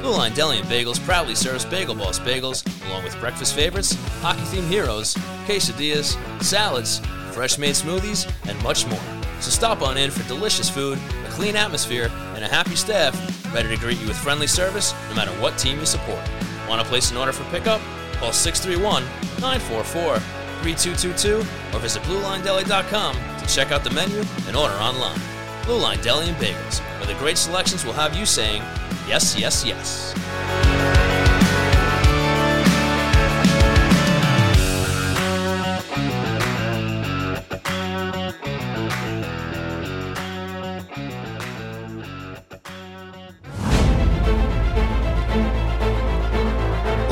Speaker 6: Blue Line Deli and Bagels proudly serves Bagel Boss bagels, along with breakfast favorites, hockey-themed heroes, quesadillas, salads, fresh-made smoothies, and much more. So stop on in for delicious food, clean atmosphere, and a happy staff ready to greet you with friendly service no matter what team you support. Want to place an order for pickup? Call 631-944-3222 or visit BlueLineDeli.com to check out the menu and order online. Blue Line Deli and Bagels, where the great selections will have you saying, yes, yes, yes.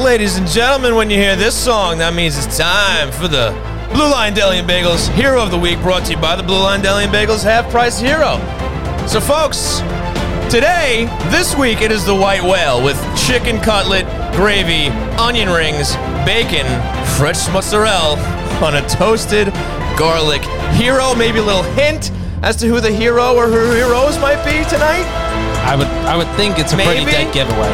Speaker 2: Ladies and gentlemen, when you hear this song, that means it's time for the Blue Line Deli and Bagels Hero of the Week, brought to you by the Blue Line Deli and Bagels Half Price Hero. So, folks, today, this week, it is the white whale with chicken cutlet, gravy, onion rings, bacon, fresh mozzarella on a toasted garlic hero. Maybe a little hint as to who the hero or her heroes might be tonight.
Speaker 3: I would I would think it's a pretty
Speaker 2: Maybe?
Speaker 3: dead giveaway.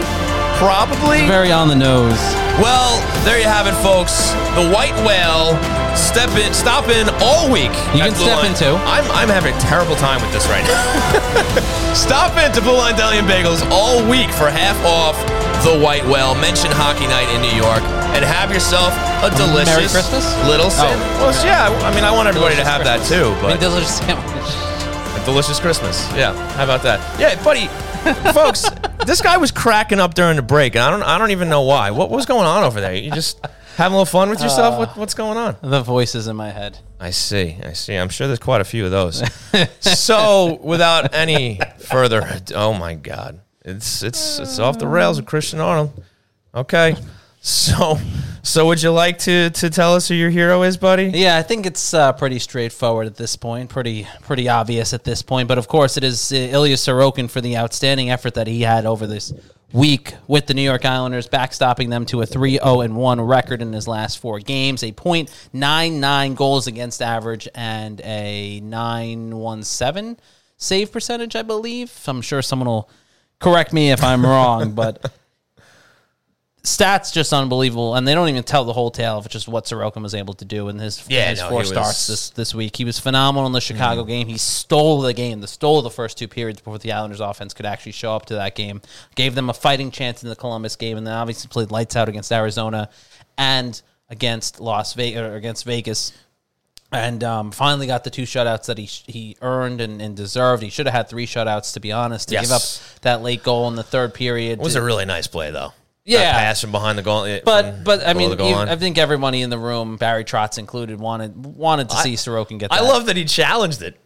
Speaker 3: point.
Speaker 2: Probably. Probably.
Speaker 3: Very on the nose.
Speaker 2: Well, there you have it, folks. The white whale. Step in, stop in all week.
Speaker 3: You can step
Speaker 2: Line.
Speaker 3: in too.
Speaker 2: I'm, I'm having a terrible time with this right now. stop in to Blue Line Deli and Bagels all week for half off the white whale. Mention Hockey Night in New York and have yourself a delicious
Speaker 3: Merry Christmas?
Speaker 2: little oh, sandwich.
Speaker 3: Oh.
Speaker 2: well, yeah. I mean, I want everybody to have
Speaker 3: Delicious
Speaker 2: that too.
Speaker 3: But I mean, delicious sandwich.
Speaker 2: Delicious Christmas. Yeah. How about that? Yeah, buddy. Folks, this guy was cracking up during the break, and I don't I don't even know why. What was going on over there? You just having a little fun with yourself? what, uh, what's going on?
Speaker 3: The voices in my head.
Speaker 2: I see. I see. I'm sure there's quite a few of those. so, without any further oh my god. It's it's it's off the rails with Christian Arnold. Okay. So so would you like to to tell us who your hero is, buddy?
Speaker 3: Yeah, I think it's uh, pretty straightforward at this point, pretty pretty obvious at this point. But of course, it is uh, Ilya Sorokin for the outstanding effort that he had over this week with the New York Islanders, backstopping them to a 3-0 and 1 record in his last four games, a .99 goals against average, and a 917 save percentage, I believe. I'm sure someone will correct me if I'm wrong, but stats just unbelievable, and they don't even tell the whole tale of just what Sorokin was able to do in his,
Speaker 2: Yeah,
Speaker 3: his
Speaker 2: no,
Speaker 3: four starts
Speaker 2: was-
Speaker 3: this this week. He was phenomenal in the Chicago game. He stole the game, the stole the first two periods before the Islanders' offense could actually show up to that game. Gave them a fighting chance in the Columbus game, and then obviously played lights out against Arizona and against Las Vegas or against Vegas. And um, finally got the two shutouts that he he earned and, and deserved. He should have had three shutouts, to be honest. To give up that late goal in the third period,
Speaker 2: It was
Speaker 3: to-
Speaker 2: a really nice play though.
Speaker 3: Yeah.
Speaker 2: That pass from behind the goal.
Speaker 3: but but I mean, you- I think everybody in the room, Barry Trotz included, wanted wanted to see Sorokin get. That.
Speaker 2: I love that he challenged it.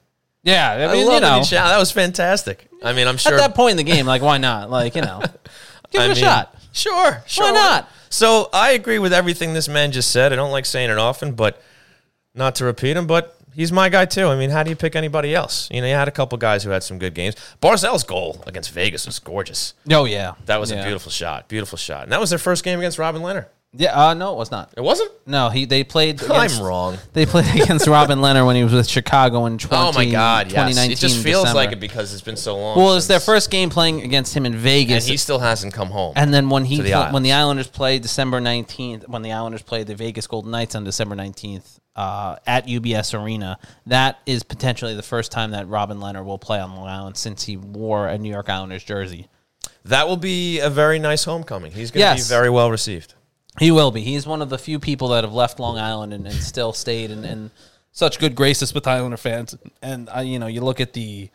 Speaker 3: Yeah, I
Speaker 2: I,
Speaker 3: mean,
Speaker 2: love
Speaker 3: you
Speaker 2: that
Speaker 3: know,
Speaker 2: he challenged. That was fantastic. I mean, I'm sure
Speaker 3: at that point in the game, like, why not? Like, you know, give
Speaker 2: I
Speaker 3: it a
Speaker 2: mean,
Speaker 3: shot.
Speaker 2: Sure, sure.
Speaker 3: Why not?
Speaker 2: So I agree with everything this man just said. I don't like saying it often, but not to repeat him, but he's my guy too. I mean, how do you pick anybody else? You know, you had a couple guys who had some good games. Barzal's goal against Vegas was gorgeous.
Speaker 3: Oh yeah,
Speaker 2: That was
Speaker 3: Yeah.
Speaker 2: a beautiful shot. Beautiful shot. And that was their first game against Robin Lehner.
Speaker 3: Yeah, uh, no, it was not.
Speaker 2: It wasn't?
Speaker 3: No, he they played.
Speaker 2: I'm wrong.
Speaker 3: They played against Robin Lehner when he was with Chicago in 20,
Speaker 2: Oh my god, yes.
Speaker 3: 2019.
Speaker 2: It just feels
Speaker 3: December.
Speaker 2: like it because it's been so long.
Speaker 3: Well, it's their first game playing against him in Vegas, and
Speaker 2: he still hasn't come home.
Speaker 3: And then when he
Speaker 2: the
Speaker 3: when the Islanders played December nineteenth, when the Islanders played the Vegas Golden Knights on December nineteenth uh, at UBS Arena, that is potentially the first time that Robin Lehner will play on Long Island since he wore a New York Islanders jersey.
Speaker 2: that will be a very nice homecoming. He's going to
Speaker 3: Yes.
Speaker 2: be very well received.
Speaker 3: He will be. He's one of the few people that have left Long Island and, and still stayed in, in such good graces with Islander fans. And uh, you know, you look at the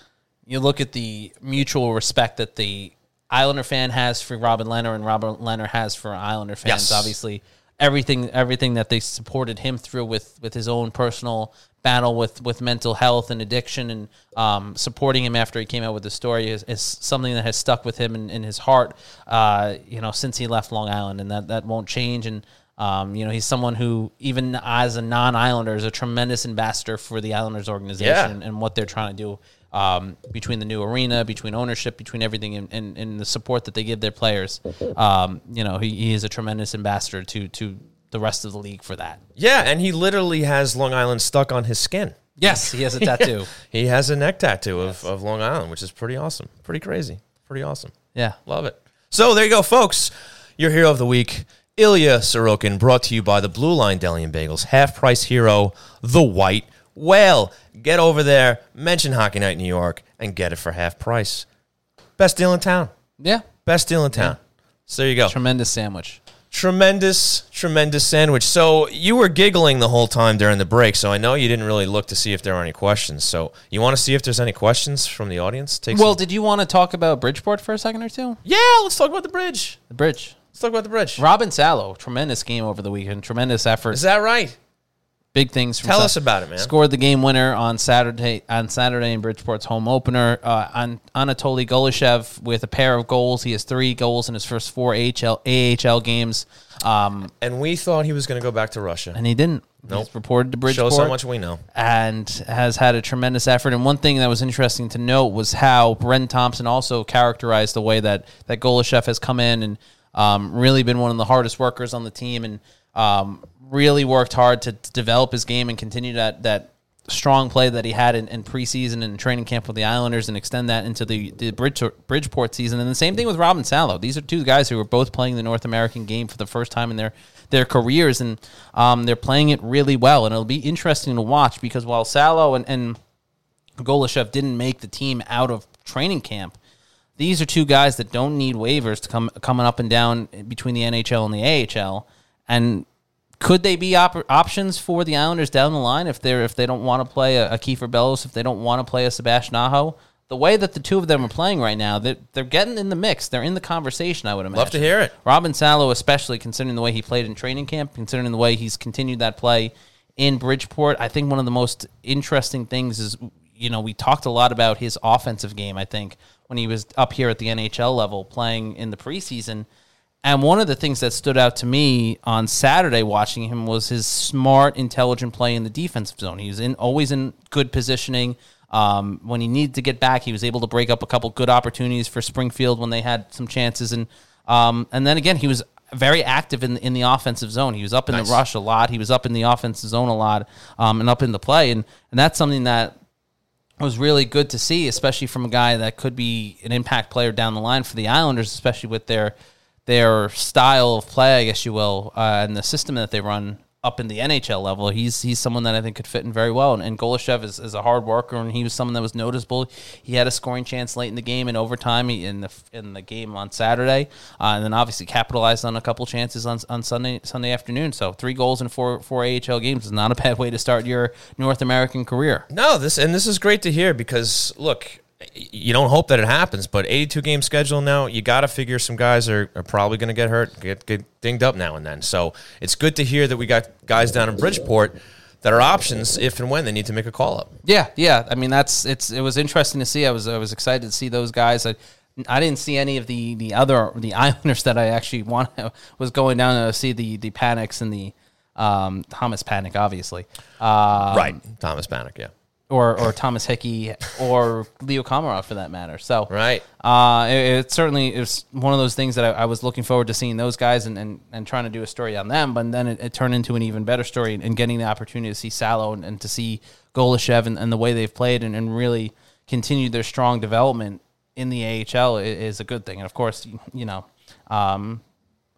Speaker 3: you look at the mutual respect that the Islander fan has for Robin Lehner and Robin Lehner has for Islander fans.
Speaker 2: Yes.
Speaker 3: Obviously, everything everything that they supported him through with with his own personal battle with with mental health and addiction and um, supporting him after he came out with the story is, is something that has stuck with him in, in his heart uh, you know since he left Long Island and that that won't change and um, you know he's someone who even as a non-Islander is a tremendous ambassador for the Islanders organization
Speaker 2: Yeah.
Speaker 3: and, and what they're trying to do um, between the new arena, between ownership, between everything, and, and, and the support that they give their players. Um, you know, he, he is a tremendous ambassador to to the rest of the league for that.
Speaker 2: Yeah, and he literally has Long Island stuck on his skin.
Speaker 3: Yes, he has a tattoo.
Speaker 2: He has a neck tattoo of, of Long Island, which is pretty awesome. Pretty crazy. Pretty awesome.
Speaker 3: Yeah.
Speaker 2: Love it. So there you go, folks. Your hero of the week, Ilya Sorokin, brought to you by the Blue Line Deli and Bagels. Half price hero, the White Whale. Get over there, mention Hockey Night in New York, and get it for half price. Best deal in town.
Speaker 3: Yeah.
Speaker 2: Best deal in town. So there you go.
Speaker 3: Tremendous sandwich.
Speaker 2: Tremendous, tremendous sandwich. So you were giggling the whole time during the break. So I know you didn't really look to see if there are any questions. So you want to see if there's any questions from the audience? Take
Speaker 3: Well,
Speaker 2: some-
Speaker 3: did you want to talk about Bridgeport for a second or two?
Speaker 2: yeah. Let's talk about the bridge.
Speaker 3: The bridge.
Speaker 2: Let's talk about the bridge.
Speaker 3: Robin Salo, tremendous game over the weekend. Tremendous effort.
Speaker 2: Is that right?
Speaker 3: Big things. From
Speaker 2: Tell
Speaker 3: Sa-
Speaker 2: us about it, man.
Speaker 3: Scored the game winner on Saturday on Saturday in Bridgeport's home opener. Uh, on Anatoly Golyshev with a pair of goals. He has three goals in his first four AHL AHL games, um,
Speaker 2: And we thought he was going to go back to Russia.
Speaker 3: and he didn't.
Speaker 2: Nope.
Speaker 3: He's reported to Bridgeport
Speaker 2: Shows how much we know.
Speaker 3: and has had a tremendous effort. And one thing that was interesting to note was how Brent Thompson also characterized the way that that Golyshev has come in and um, really been one of the hardest workers on the team and um, really worked hard to, to develop his game and continue that that strong play that he had in, in preseason and training camp with the Islanders and extend that into the, the Bridge, Bridgeport season. And the same thing with Robin Salo. These are two guys who are both playing the North American game for the first time in their their careers, and um, they're playing it really well. And it'll be interesting to watch because while Salo and, and Golyshev didn't make the team out of training camp, these are two guys that don't need waivers to come coming up and down between the NHL and the AHL. And could they be op- options for the Islanders down the line if they're if they don't want to play a, a Kiefer Bellows, if they don't want to play a Sebastian Aho? The way that the two of them are playing right now, they're, they're getting in the mix. They're in the conversation. I would imagine.
Speaker 2: Love to hear it.
Speaker 3: Robin Salo, especially considering the way he played in training camp, considering the way he's continued that play in Bridgeport. I think one of the most interesting things is, you know, we talked a lot about his offensive game, I think, when he was up here at the NHL level playing in the preseason. And one of the things that stood out to me on Saturday watching him was his smart, intelligent play in the defensive zone. He was in always in good positioning. Um, when he needed to get back, he was able to break up a couple good opportunities for Springfield when they had some chances. And um, and then again, he was very active in in the offensive zone. He was up in the rush a lot. He was up in the offensive zone a lot, um, and up in the play. And and that's something that was really good to see, especially from a guy that could be an impact player down the line for the Islanders, especially with their their style of play, I guess you will, uh, and the system that they run up in the NHL level. He's he's someone that I think could fit in very well. And, and Golyshev is, is a hard worker, and he was someone that was noticeable. He had a scoring chance late in the game in overtime he- in the in the game on Saturday, uh, and then obviously capitalized on a couple chances on, on Sunday Sunday afternoon. So three goals in four four AHL games is not a bad way to start your North American career.
Speaker 2: No, this and this is great to hear because look, you don't hope that it happens, but 82 game schedule now, you got to figure some guys are, are probably going to get hurt, get, get dinged up now and then. So it's good to hear that we got guys down in Bridgeport that are options if and when they need to make a call up.
Speaker 3: Yeah, yeah. I mean, that's it's. It was interesting to see. I was I was excited to see those guys. I, I didn't see any of the the other the Islanders that I actually want was going down to see the the Paniks and the um, Thomas Panik, obviously, uh,
Speaker 2: right, Thomas Bannock, yeah.
Speaker 3: Or or Thomas Hickey or Leo Komarov for that matter. So
Speaker 2: Right.
Speaker 3: uh, it, it certainly was one of those things that I, I was looking forward to seeing those guys and, and, and trying to do a story on them. But then it, it turned into an even better story and, and getting the opportunity to see Salo and, and to see Golyshev and, and the way they've played and, and really continued their strong development in the AHL is a good thing. And of course, you, you know, um,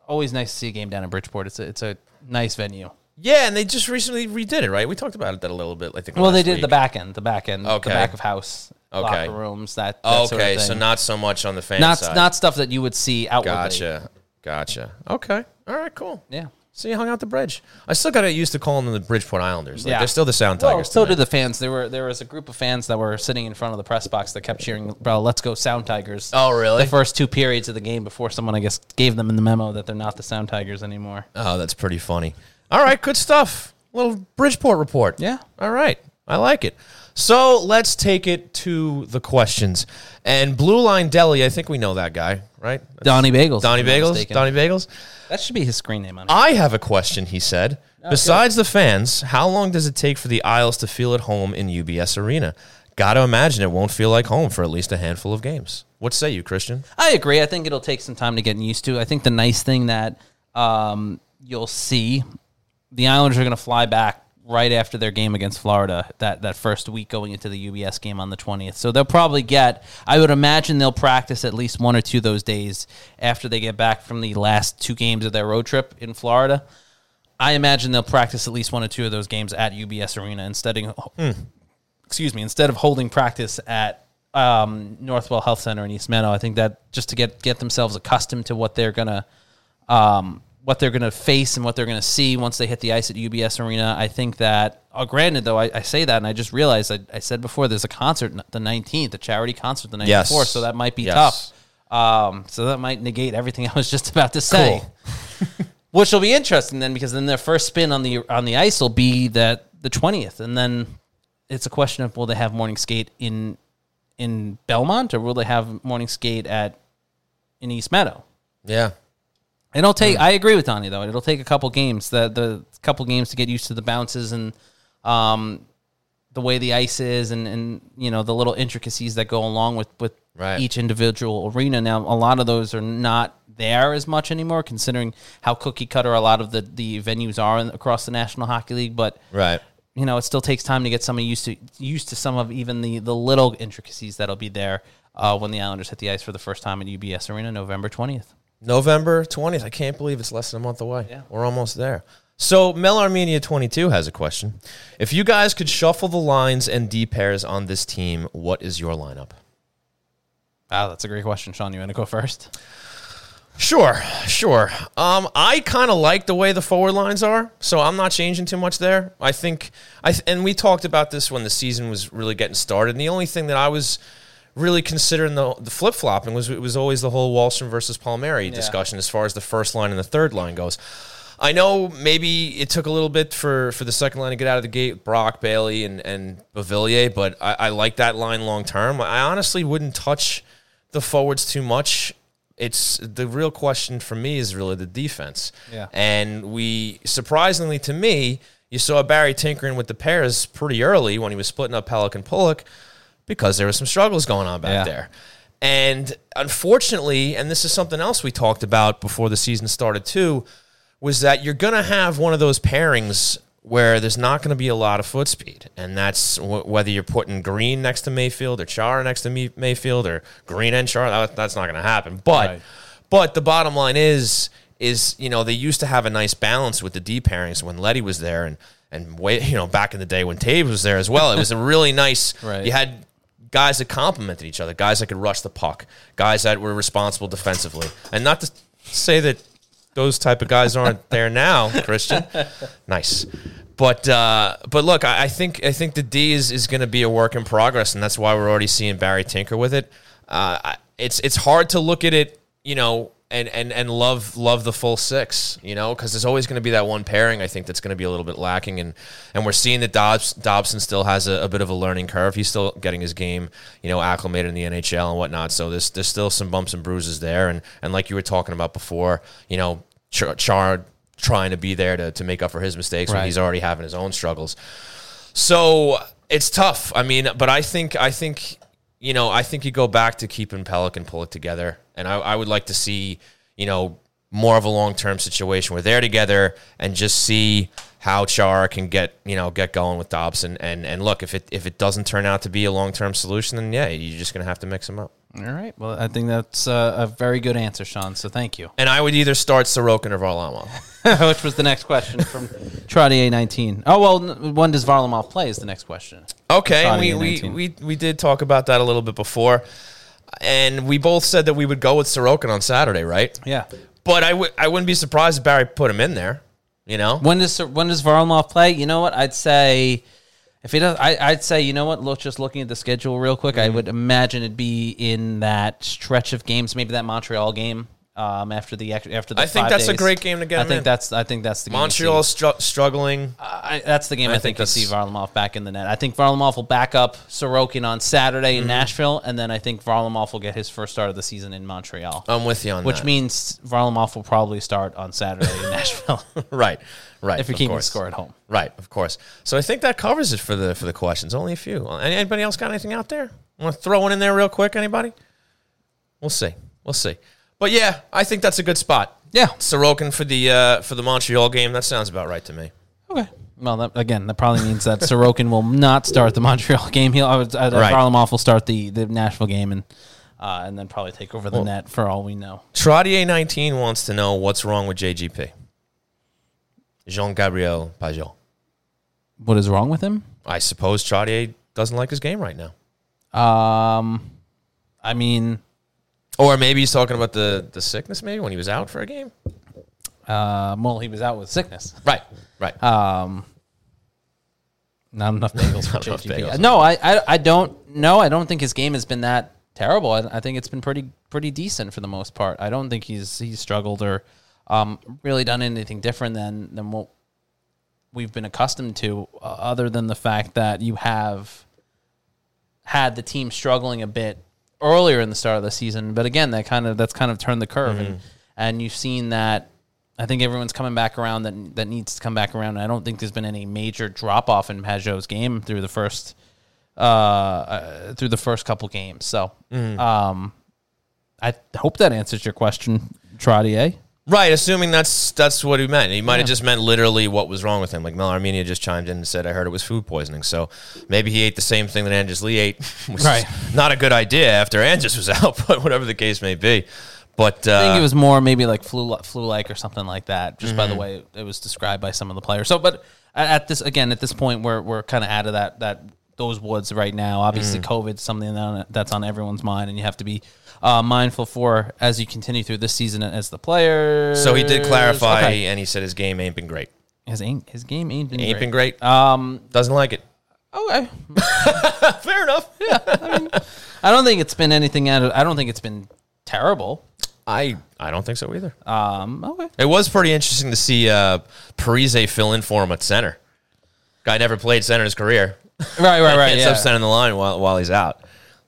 Speaker 3: always nice to see a game down in Bridgeport. It's a, it's a nice venue.
Speaker 2: Yeah, and they just recently redid it, right? We talked about it that a little bit. I think.
Speaker 3: Well, they did
Speaker 2: week.
Speaker 3: the back end, the back end,
Speaker 2: Okay.
Speaker 3: the back of house,
Speaker 2: Okay.
Speaker 3: locker rooms, that, that
Speaker 2: Oh,
Speaker 3: sort of
Speaker 2: okay, so not so much on the fan
Speaker 3: not
Speaker 2: side.
Speaker 3: not stuff that you would see outwardly.
Speaker 2: Gotcha. Gotcha. Okay. All right. Cool.
Speaker 3: Yeah.
Speaker 2: So you hung out the bridge. I still got to used to calling them the Bridgeport Islanders. Like,
Speaker 3: Yeah.
Speaker 2: They're still the Sound
Speaker 3: Well,
Speaker 2: Tigers.
Speaker 3: so
Speaker 2: to me.
Speaker 3: did the fans. There were there was a group of fans that were sitting in front of the press box that kept cheering, "Bro, let's go Sound Tigers!"
Speaker 2: Oh, really?
Speaker 3: The first two periods of the game before someone, I guess, gave them in the memo that they're not the Sound Tigers anymore.
Speaker 2: Oh, that's pretty funny. All right, good stuff. Little Bridgeport report.
Speaker 3: Yeah.
Speaker 2: All right. I like it. So let's take it to the questions. And Blue Line Deli, I think we know that guy, right?
Speaker 3: Donnie Bagels.
Speaker 2: Donnie
Speaker 3: if I'm not
Speaker 2: Bagels. Donnie Bagels.
Speaker 3: That should be his screen name on it.
Speaker 2: I have a question, he said. Besides the fans, how long does it take for the Isles to feel at home in UBS Arena? Got to imagine it won't feel like home for at least a handful of games. What say you, Christian?
Speaker 3: I agree. I think it'll take some time to get used to. I think the nice thing that um, you'll see, the Islanders are going to fly back right after their game against Florida that, that first week going into the UBS game on the 20th. So they'll probably get, I would imagine they'll practice at least one or two those days after they get back from the last two games of their road trip in Florida. I imagine they'll practice at least one or two of those games at UBS Arena instead of, excuse me, instead of holding practice at um, Northwell Health Center in East Meadow. I think that just to get get themselves accustomed to what they're gonna um, what they're gonna face and what they're gonna see once they hit the ice at UBS Arena. I think that. Oh, granted, though, I, I say that and I just realized I, I said before there's a concert the 19th, a charity concert the night
Speaker 2: Yes.
Speaker 3: before, so that might be
Speaker 2: Yes.
Speaker 3: tough. Um, so that might negate everything I was just about to say. Which will be interesting then, because then their first spin on the on the ice will be that the twentieth, and then it's a question of will they have morning skate in in Belmont or will they have morning skate at in East Meadow?
Speaker 2: Yeah.
Speaker 3: It'll take. I agree with Donnie though. It'll take a couple games. The the couple games to get used to the bounces and um the way the ice is and and you know the little intricacies that go along with with
Speaker 2: Right.
Speaker 3: each individual arena. Now a lot of those are not there as much anymore, considering how cookie cutter a lot of the the venues are in, across the National Hockey League. But
Speaker 2: Right.
Speaker 3: you know, it still takes time to get somebody used to used to some of even the the little intricacies that'll be there uh, when the Islanders hit the ice for the first time at UBS Arena, November twentieth.
Speaker 2: November 20th. I can't believe it's less than a month away. Yeah. We're almost there. So, Mel Armenia 22 has a question. If you guys could shuffle the lines and D pairs on this team, what is your lineup?
Speaker 3: Wow, that's a great question, Sean. You want to go first?
Speaker 2: Sure, sure. Um, I kind of like the way the forward lines are, so I'm not changing too much there. I think I th- and we talked about this when the season was really getting started. And the only thing that I was really considering the, the flip flopping was it was always the whole Wahlstrom versus Palmieri discussion as far as the first line and the third line goes. I know maybe it took a little bit for, for the second line to get out of the gate, Brock, Bailey, and, and Beauvillier, but I, I like that line long term. I honestly wouldn't touch the forwards too much. It's the real question for me is really the defense.
Speaker 3: Yeah.
Speaker 2: And we surprisingly to me, you saw Barry tinkering with the pairs pretty early when he was splitting up Pelech and Pulock because there were some struggles going on back
Speaker 3: Yeah.
Speaker 2: there. And unfortunately, and this is something else we talked about before the season started too, was that you're going to have one of those pairings where there's not going to be a lot of foot speed. And that's w- whether you're putting Greene next to Mayfield or Chara next to Mayfield or Greene and Chara, that, that's not going to happen. But
Speaker 3: Right.
Speaker 2: but the bottom line is is you know they used to have a nice balance with the D pairings when Leddy was there and and way you know back in the day when Taves was there as well. It was a really nice.
Speaker 3: Right.
Speaker 2: You had guys that complemented each other, guys that could rush the puck, guys that were responsible defensively, and not to say that those type of guys aren't there now, Christian. Nice. But uh, but look, I, I think I think the D is, is going to be a work in progress, and that's why we're already seeing Barry tinker with it. Uh, it's it's hard to look at it, you know, and and and love love the full six, you know, because there's always going to be that one pairing. I think that's going to be a little bit lacking, and and we're seeing that Dobbs, Dobson still has a, a bit of a learning curve. He's still getting his game, you know, acclimated in the NHL and whatnot. So there's there's still some bumps and bruises there, and and like you were talking about before, you know, Chara, Chara trying to be there to to make up for his mistakes when he's already having his own struggles. So it's tough. I mean, but I think I think you know I think you go back to keeping Pelech and Pulock together, and I, I would like to see you know more of a long term situation where they're together and just see how Chara can get you know get going with Dobson and and look if it if it doesn't turn out to be a long term solution, then yeah, you're just gonna have to mix them up.
Speaker 3: All right. Well, I think that's uh, a very good answer, Sean. So thank you.
Speaker 2: And I would either start Sorokin or Varlamov.
Speaker 3: Which was the next question from Trottier nineteen. Oh well, when does Varlamov play? Is the next question.
Speaker 2: Okay, we, we, we, we did talk about that a little bit before. And we both said that we would go with Sorokin on Saturday, right?
Speaker 3: Yeah.
Speaker 2: But I w- I wouldn't be surprised if Barry put him in there. You know,
Speaker 3: When does when does Varlamov play? You know what? I'd say if he does, I, I'd say you know what. Look, just looking at the schedule real quick,
Speaker 2: Mm-hmm.
Speaker 3: I would imagine it'd be in that stretch of games, maybe that Montreal game. Um, after the after the
Speaker 2: I think that's a great game to get
Speaker 3: I think
Speaker 2: in.
Speaker 3: that's I think that's the game. you see.
Speaker 2: Montreal str- struggling.
Speaker 3: I, that's the game I,
Speaker 2: I
Speaker 3: think,
Speaker 2: think
Speaker 3: you see Varlamov back in the net. I think Varlamov will back up Sorokin on Saturday
Speaker 2: Mm-hmm.
Speaker 3: in Nashville, and then I think Varlamov will get his first start of the season in Montreal.
Speaker 2: I'm with you on that.
Speaker 3: which
Speaker 2: that.
Speaker 3: means Varlamov will probably start on Saturday in Nashville
Speaker 2: right, right.
Speaker 3: if you're keeping the
Speaker 2: course.
Speaker 3: score at home.
Speaker 2: Right, of course. So I think that covers it for the for the questions. Only a few. Anybody else got anything out there? Want to throw one in there real quick? Anybody? We'll see. We'll see. But yeah, I think that's a good spot.
Speaker 3: Yeah.
Speaker 2: Sorokin for the uh, for the Montreal game. That sounds about right to me.
Speaker 3: Okay. Well, that, again, that probably means that Sorokin will not start the Montreal game. He'll I would, uh,
Speaker 2: Right.
Speaker 3: Varlamov will start the the Nashville game and uh, and then probably take over the
Speaker 2: Well-
Speaker 3: net for all we know.
Speaker 2: Trottier nineteen wants to know what's wrong with JGP. Jean Gabriel Pageau.
Speaker 3: What is wrong with him?
Speaker 2: I suppose Trottier doesn't like his game right now.
Speaker 3: Um, I mean,
Speaker 2: Or maybe he's talking about the, the sickness, maybe when he was out for a game.
Speaker 3: uh, well, he was out with sickness.
Speaker 2: Right, right.
Speaker 3: Um, not enough bagels for
Speaker 2: Not enough bagels.
Speaker 3: No, I, I, I don't know. I don't think his game has been that terrible. I, I think it's been pretty, pretty decent for the most part. I don't think he's he's struggled or um, really done anything different than than what we've been accustomed to, uh, other than the fact that you have had the team struggling a bit earlier in the start of the season. But again, that kind of that's kind of turned the curve, and and you've seen that. I think everyone's coming back around that that needs to come back around. I don't think there's been any major drop off in Pageau's game through the first uh, uh through the first couple games. So, um, I hope that answers your question, Trottier.
Speaker 2: Right, assuming that's that's what he meant. He might have just meant literally what was wrong with him. Like Mel Armenia just chimed in and said, "I heard it was food poisoning." So maybe he ate the same thing that Anders Lee ate, which
Speaker 3: Right.
Speaker 2: is not a good idea after Anders was out. But whatever the case may be, but uh,
Speaker 3: I think it was more maybe like flu flu like or something like that. Just
Speaker 2: Mm-hmm.
Speaker 3: by the way it was described by some of the players. So, but at this again at this point we're we're kind of out of that that those woods right now. Obviously,
Speaker 2: Mm.
Speaker 3: COVID's something that, that's on everyone's mind, and you have to be uh, mindful for as you continue through this season as the player.
Speaker 2: so he did clarify,
Speaker 3: Okay.
Speaker 2: and he said his game ain't been great.
Speaker 3: His ain't his game ain't been
Speaker 2: Ain't
Speaker 3: great.
Speaker 2: been great.
Speaker 3: Um.
Speaker 2: Doesn't like it.
Speaker 3: Okay.
Speaker 2: Fair enough.
Speaker 3: yeah, I don't think it's been anything out of. I don't think it's been terrible.
Speaker 2: I I don't think so either.
Speaker 3: Um. Okay.
Speaker 2: It was pretty interesting to see uh, Parise fill in for him at center. Guy never played center in his career.
Speaker 3: Right. Right. Right.
Speaker 2: Ends
Speaker 3: yeah.
Speaker 2: up centering the line while while he's out.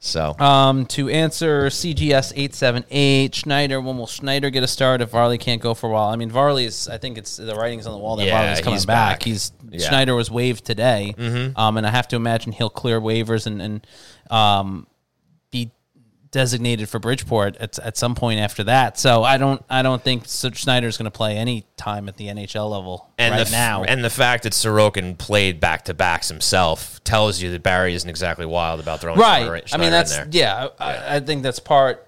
Speaker 2: So
Speaker 3: Um, to answer CGS eight seven eight Schneider, when will Schneider get a start if Varley can't go for a while? I mean, Varley is. I think it's the writings on the wall that
Speaker 2: Yeah,
Speaker 3: Varley's coming back.
Speaker 2: back.
Speaker 3: He's
Speaker 2: Yeah.
Speaker 3: Schneider was waived today, um, and I have to imagine he'll clear waivers and and um, designated for Bridgeport at, at some point after that. So I don't I don't think Schneider's going to play any time at the NHL level
Speaker 2: and
Speaker 3: right
Speaker 2: the f-
Speaker 3: now.
Speaker 2: and the fact that Sorokin played back to backs himself tells you that Barry isn't exactly wild about throwing
Speaker 3: right.
Speaker 2: Schneider-
Speaker 3: I mean, that's
Speaker 2: there.
Speaker 3: yeah. I, I think that's part.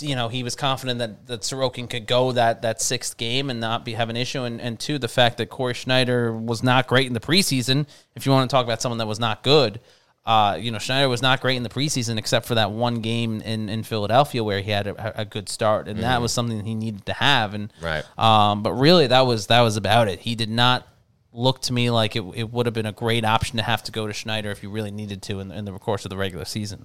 Speaker 3: You know, he was confident that that Sorokin could go that that sixth game and not be have an issue. And and two, the fact that Cory Schneider was not great in the preseason. If you want to talk about someone that was not good. Uh, you know, Schneider was not great in the preseason except for that one game in, in Philadelphia where he had a, a good start, and that was something he needed to have. And
Speaker 2: Mm-hmm. Right.
Speaker 3: um, but really, that was that was about it. He did not look to me like it, it would have been a great option to have to go to Schneider if you really needed to in, in the course of the regular season.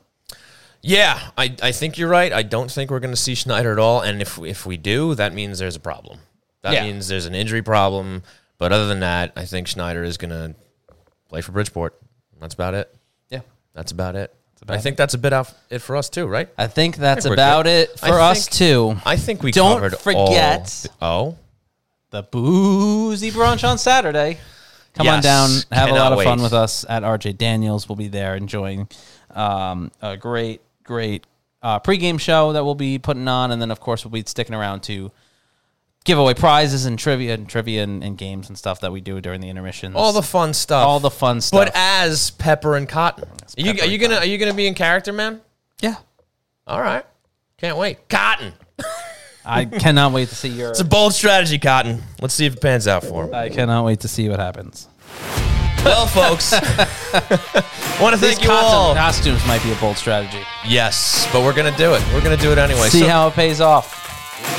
Speaker 2: Yeah, I, I think you're right. I don't think we're going to see Schneider at all. And if if we do, that means there's a problem. That
Speaker 3: Yeah.
Speaker 2: means there's an injury problem. But other than that, I think Schneider is going to play for Bridgeport. That's about it.
Speaker 3: Yeah.
Speaker 2: That's about it.
Speaker 3: about
Speaker 2: I think that's a bit out it for us too, right?
Speaker 3: I think that's
Speaker 2: think we're
Speaker 3: about
Speaker 2: good.
Speaker 3: it for
Speaker 2: I
Speaker 3: us
Speaker 2: think-
Speaker 3: too.
Speaker 2: I think we
Speaker 3: Don't
Speaker 2: covered
Speaker 3: forget-
Speaker 2: all- Oh,
Speaker 3: The boozy brunch on Saturday. Come on
Speaker 2: Yes.
Speaker 3: down, have a
Speaker 2: Cannot
Speaker 3: lot of fun
Speaker 2: wait.
Speaker 3: with us at RJ Daniels. We'll be there enjoying um, a great, great uh, pregame show that we'll be putting on, and then of course we'll be sticking around to give away prizes and trivia and trivia and, and games and stuff that we do during the intermissions.
Speaker 2: all the fun stuff.
Speaker 3: all the fun stuff.
Speaker 2: But as Pepper and Cotton, are you, are you gonna are you gonna be in character, man?
Speaker 3: yeah,
Speaker 2: All right, can't wait. Cotton,
Speaker 3: I cannot wait to see your.
Speaker 2: it's a bold strategy, Cotton. Let's see if it pans out for him.
Speaker 3: I cannot wait to see what happens.
Speaker 2: Well, folks, want to
Speaker 3: These
Speaker 2: thank you all.
Speaker 3: costumes might be a bold strategy.
Speaker 2: Yes, but we're gonna do it. We're gonna do it anyway.
Speaker 3: See
Speaker 2: So-
Speaker 3: how it pays off.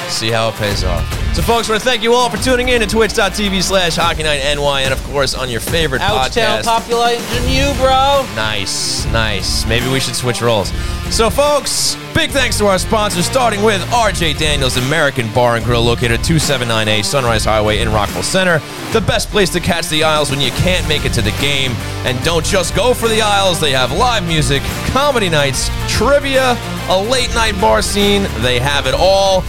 Speaker 2: See how it pays off. So, folks, I want to thank you all for tuning in to twitch.tv slash hockey night NY and, of course, on your favorite
Speaker 3: Ouchtown
Speaker 2: podcast.
Speaker 3: populating you, bro.
Speaker 2: Nice, nice. Maybe we should switch roles. So, folks, big thanks to our sponsors, starting with RJ Daniels American Bar and Grill, located at 279A Sunrise Highway in Rockville Centre. The best place to catch the Isles when you can't make it to the game. And don't just go for the Isles, they have live music, comedy nights, trivia, a late night bar scene. They have it all.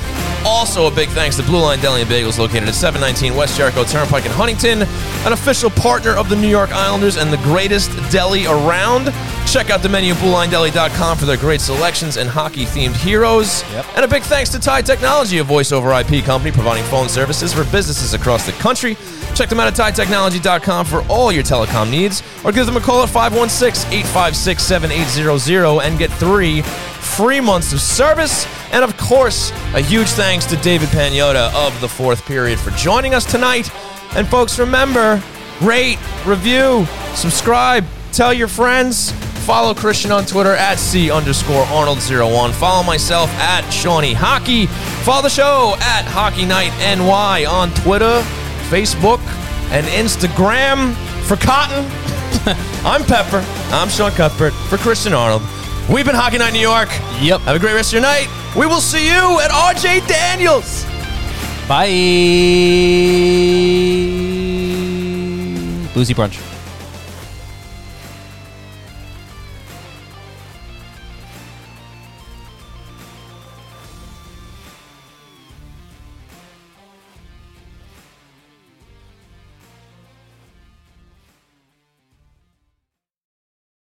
Speaker 2: Also, a big thanks to Blue Line Deli and Bagels, located at 719 West Jericho Turnpike in Huntington, an official partner of the New York Islanders and the greatest deli around. Check out the menu at BlueLineDeli.com for their great selections and hockey-themed heroes. And a big thanks to Tie Technology, a voice-over IP company providing phone services for businesses across the country. Check them out at TieTechnology.com for all your telecom needs, or give them a call at 516-856-7800 and get three free months of service. And of course, a huge thanks to David Pagnotta of the fourth period for joining us tonight. And folks, remember, rate, review, subscribe, tell your friends. Follow Christian on Twitter at C underscore Arnold01. Follow myself at Shawnee Hockey. Follow the show at Hockey Night NY on Twitter, Facebook, and Instagram. For Cotton, I'm Pepper. I'm Sean Cuthbert. For Christian Arnold, we've been Hockey Night New York.
Speaker 3: Yep.
Speaker 2: Have a great rest of your night. We will see you at RJ Daniels.
Speaker 3: Bye. Boozy brunch.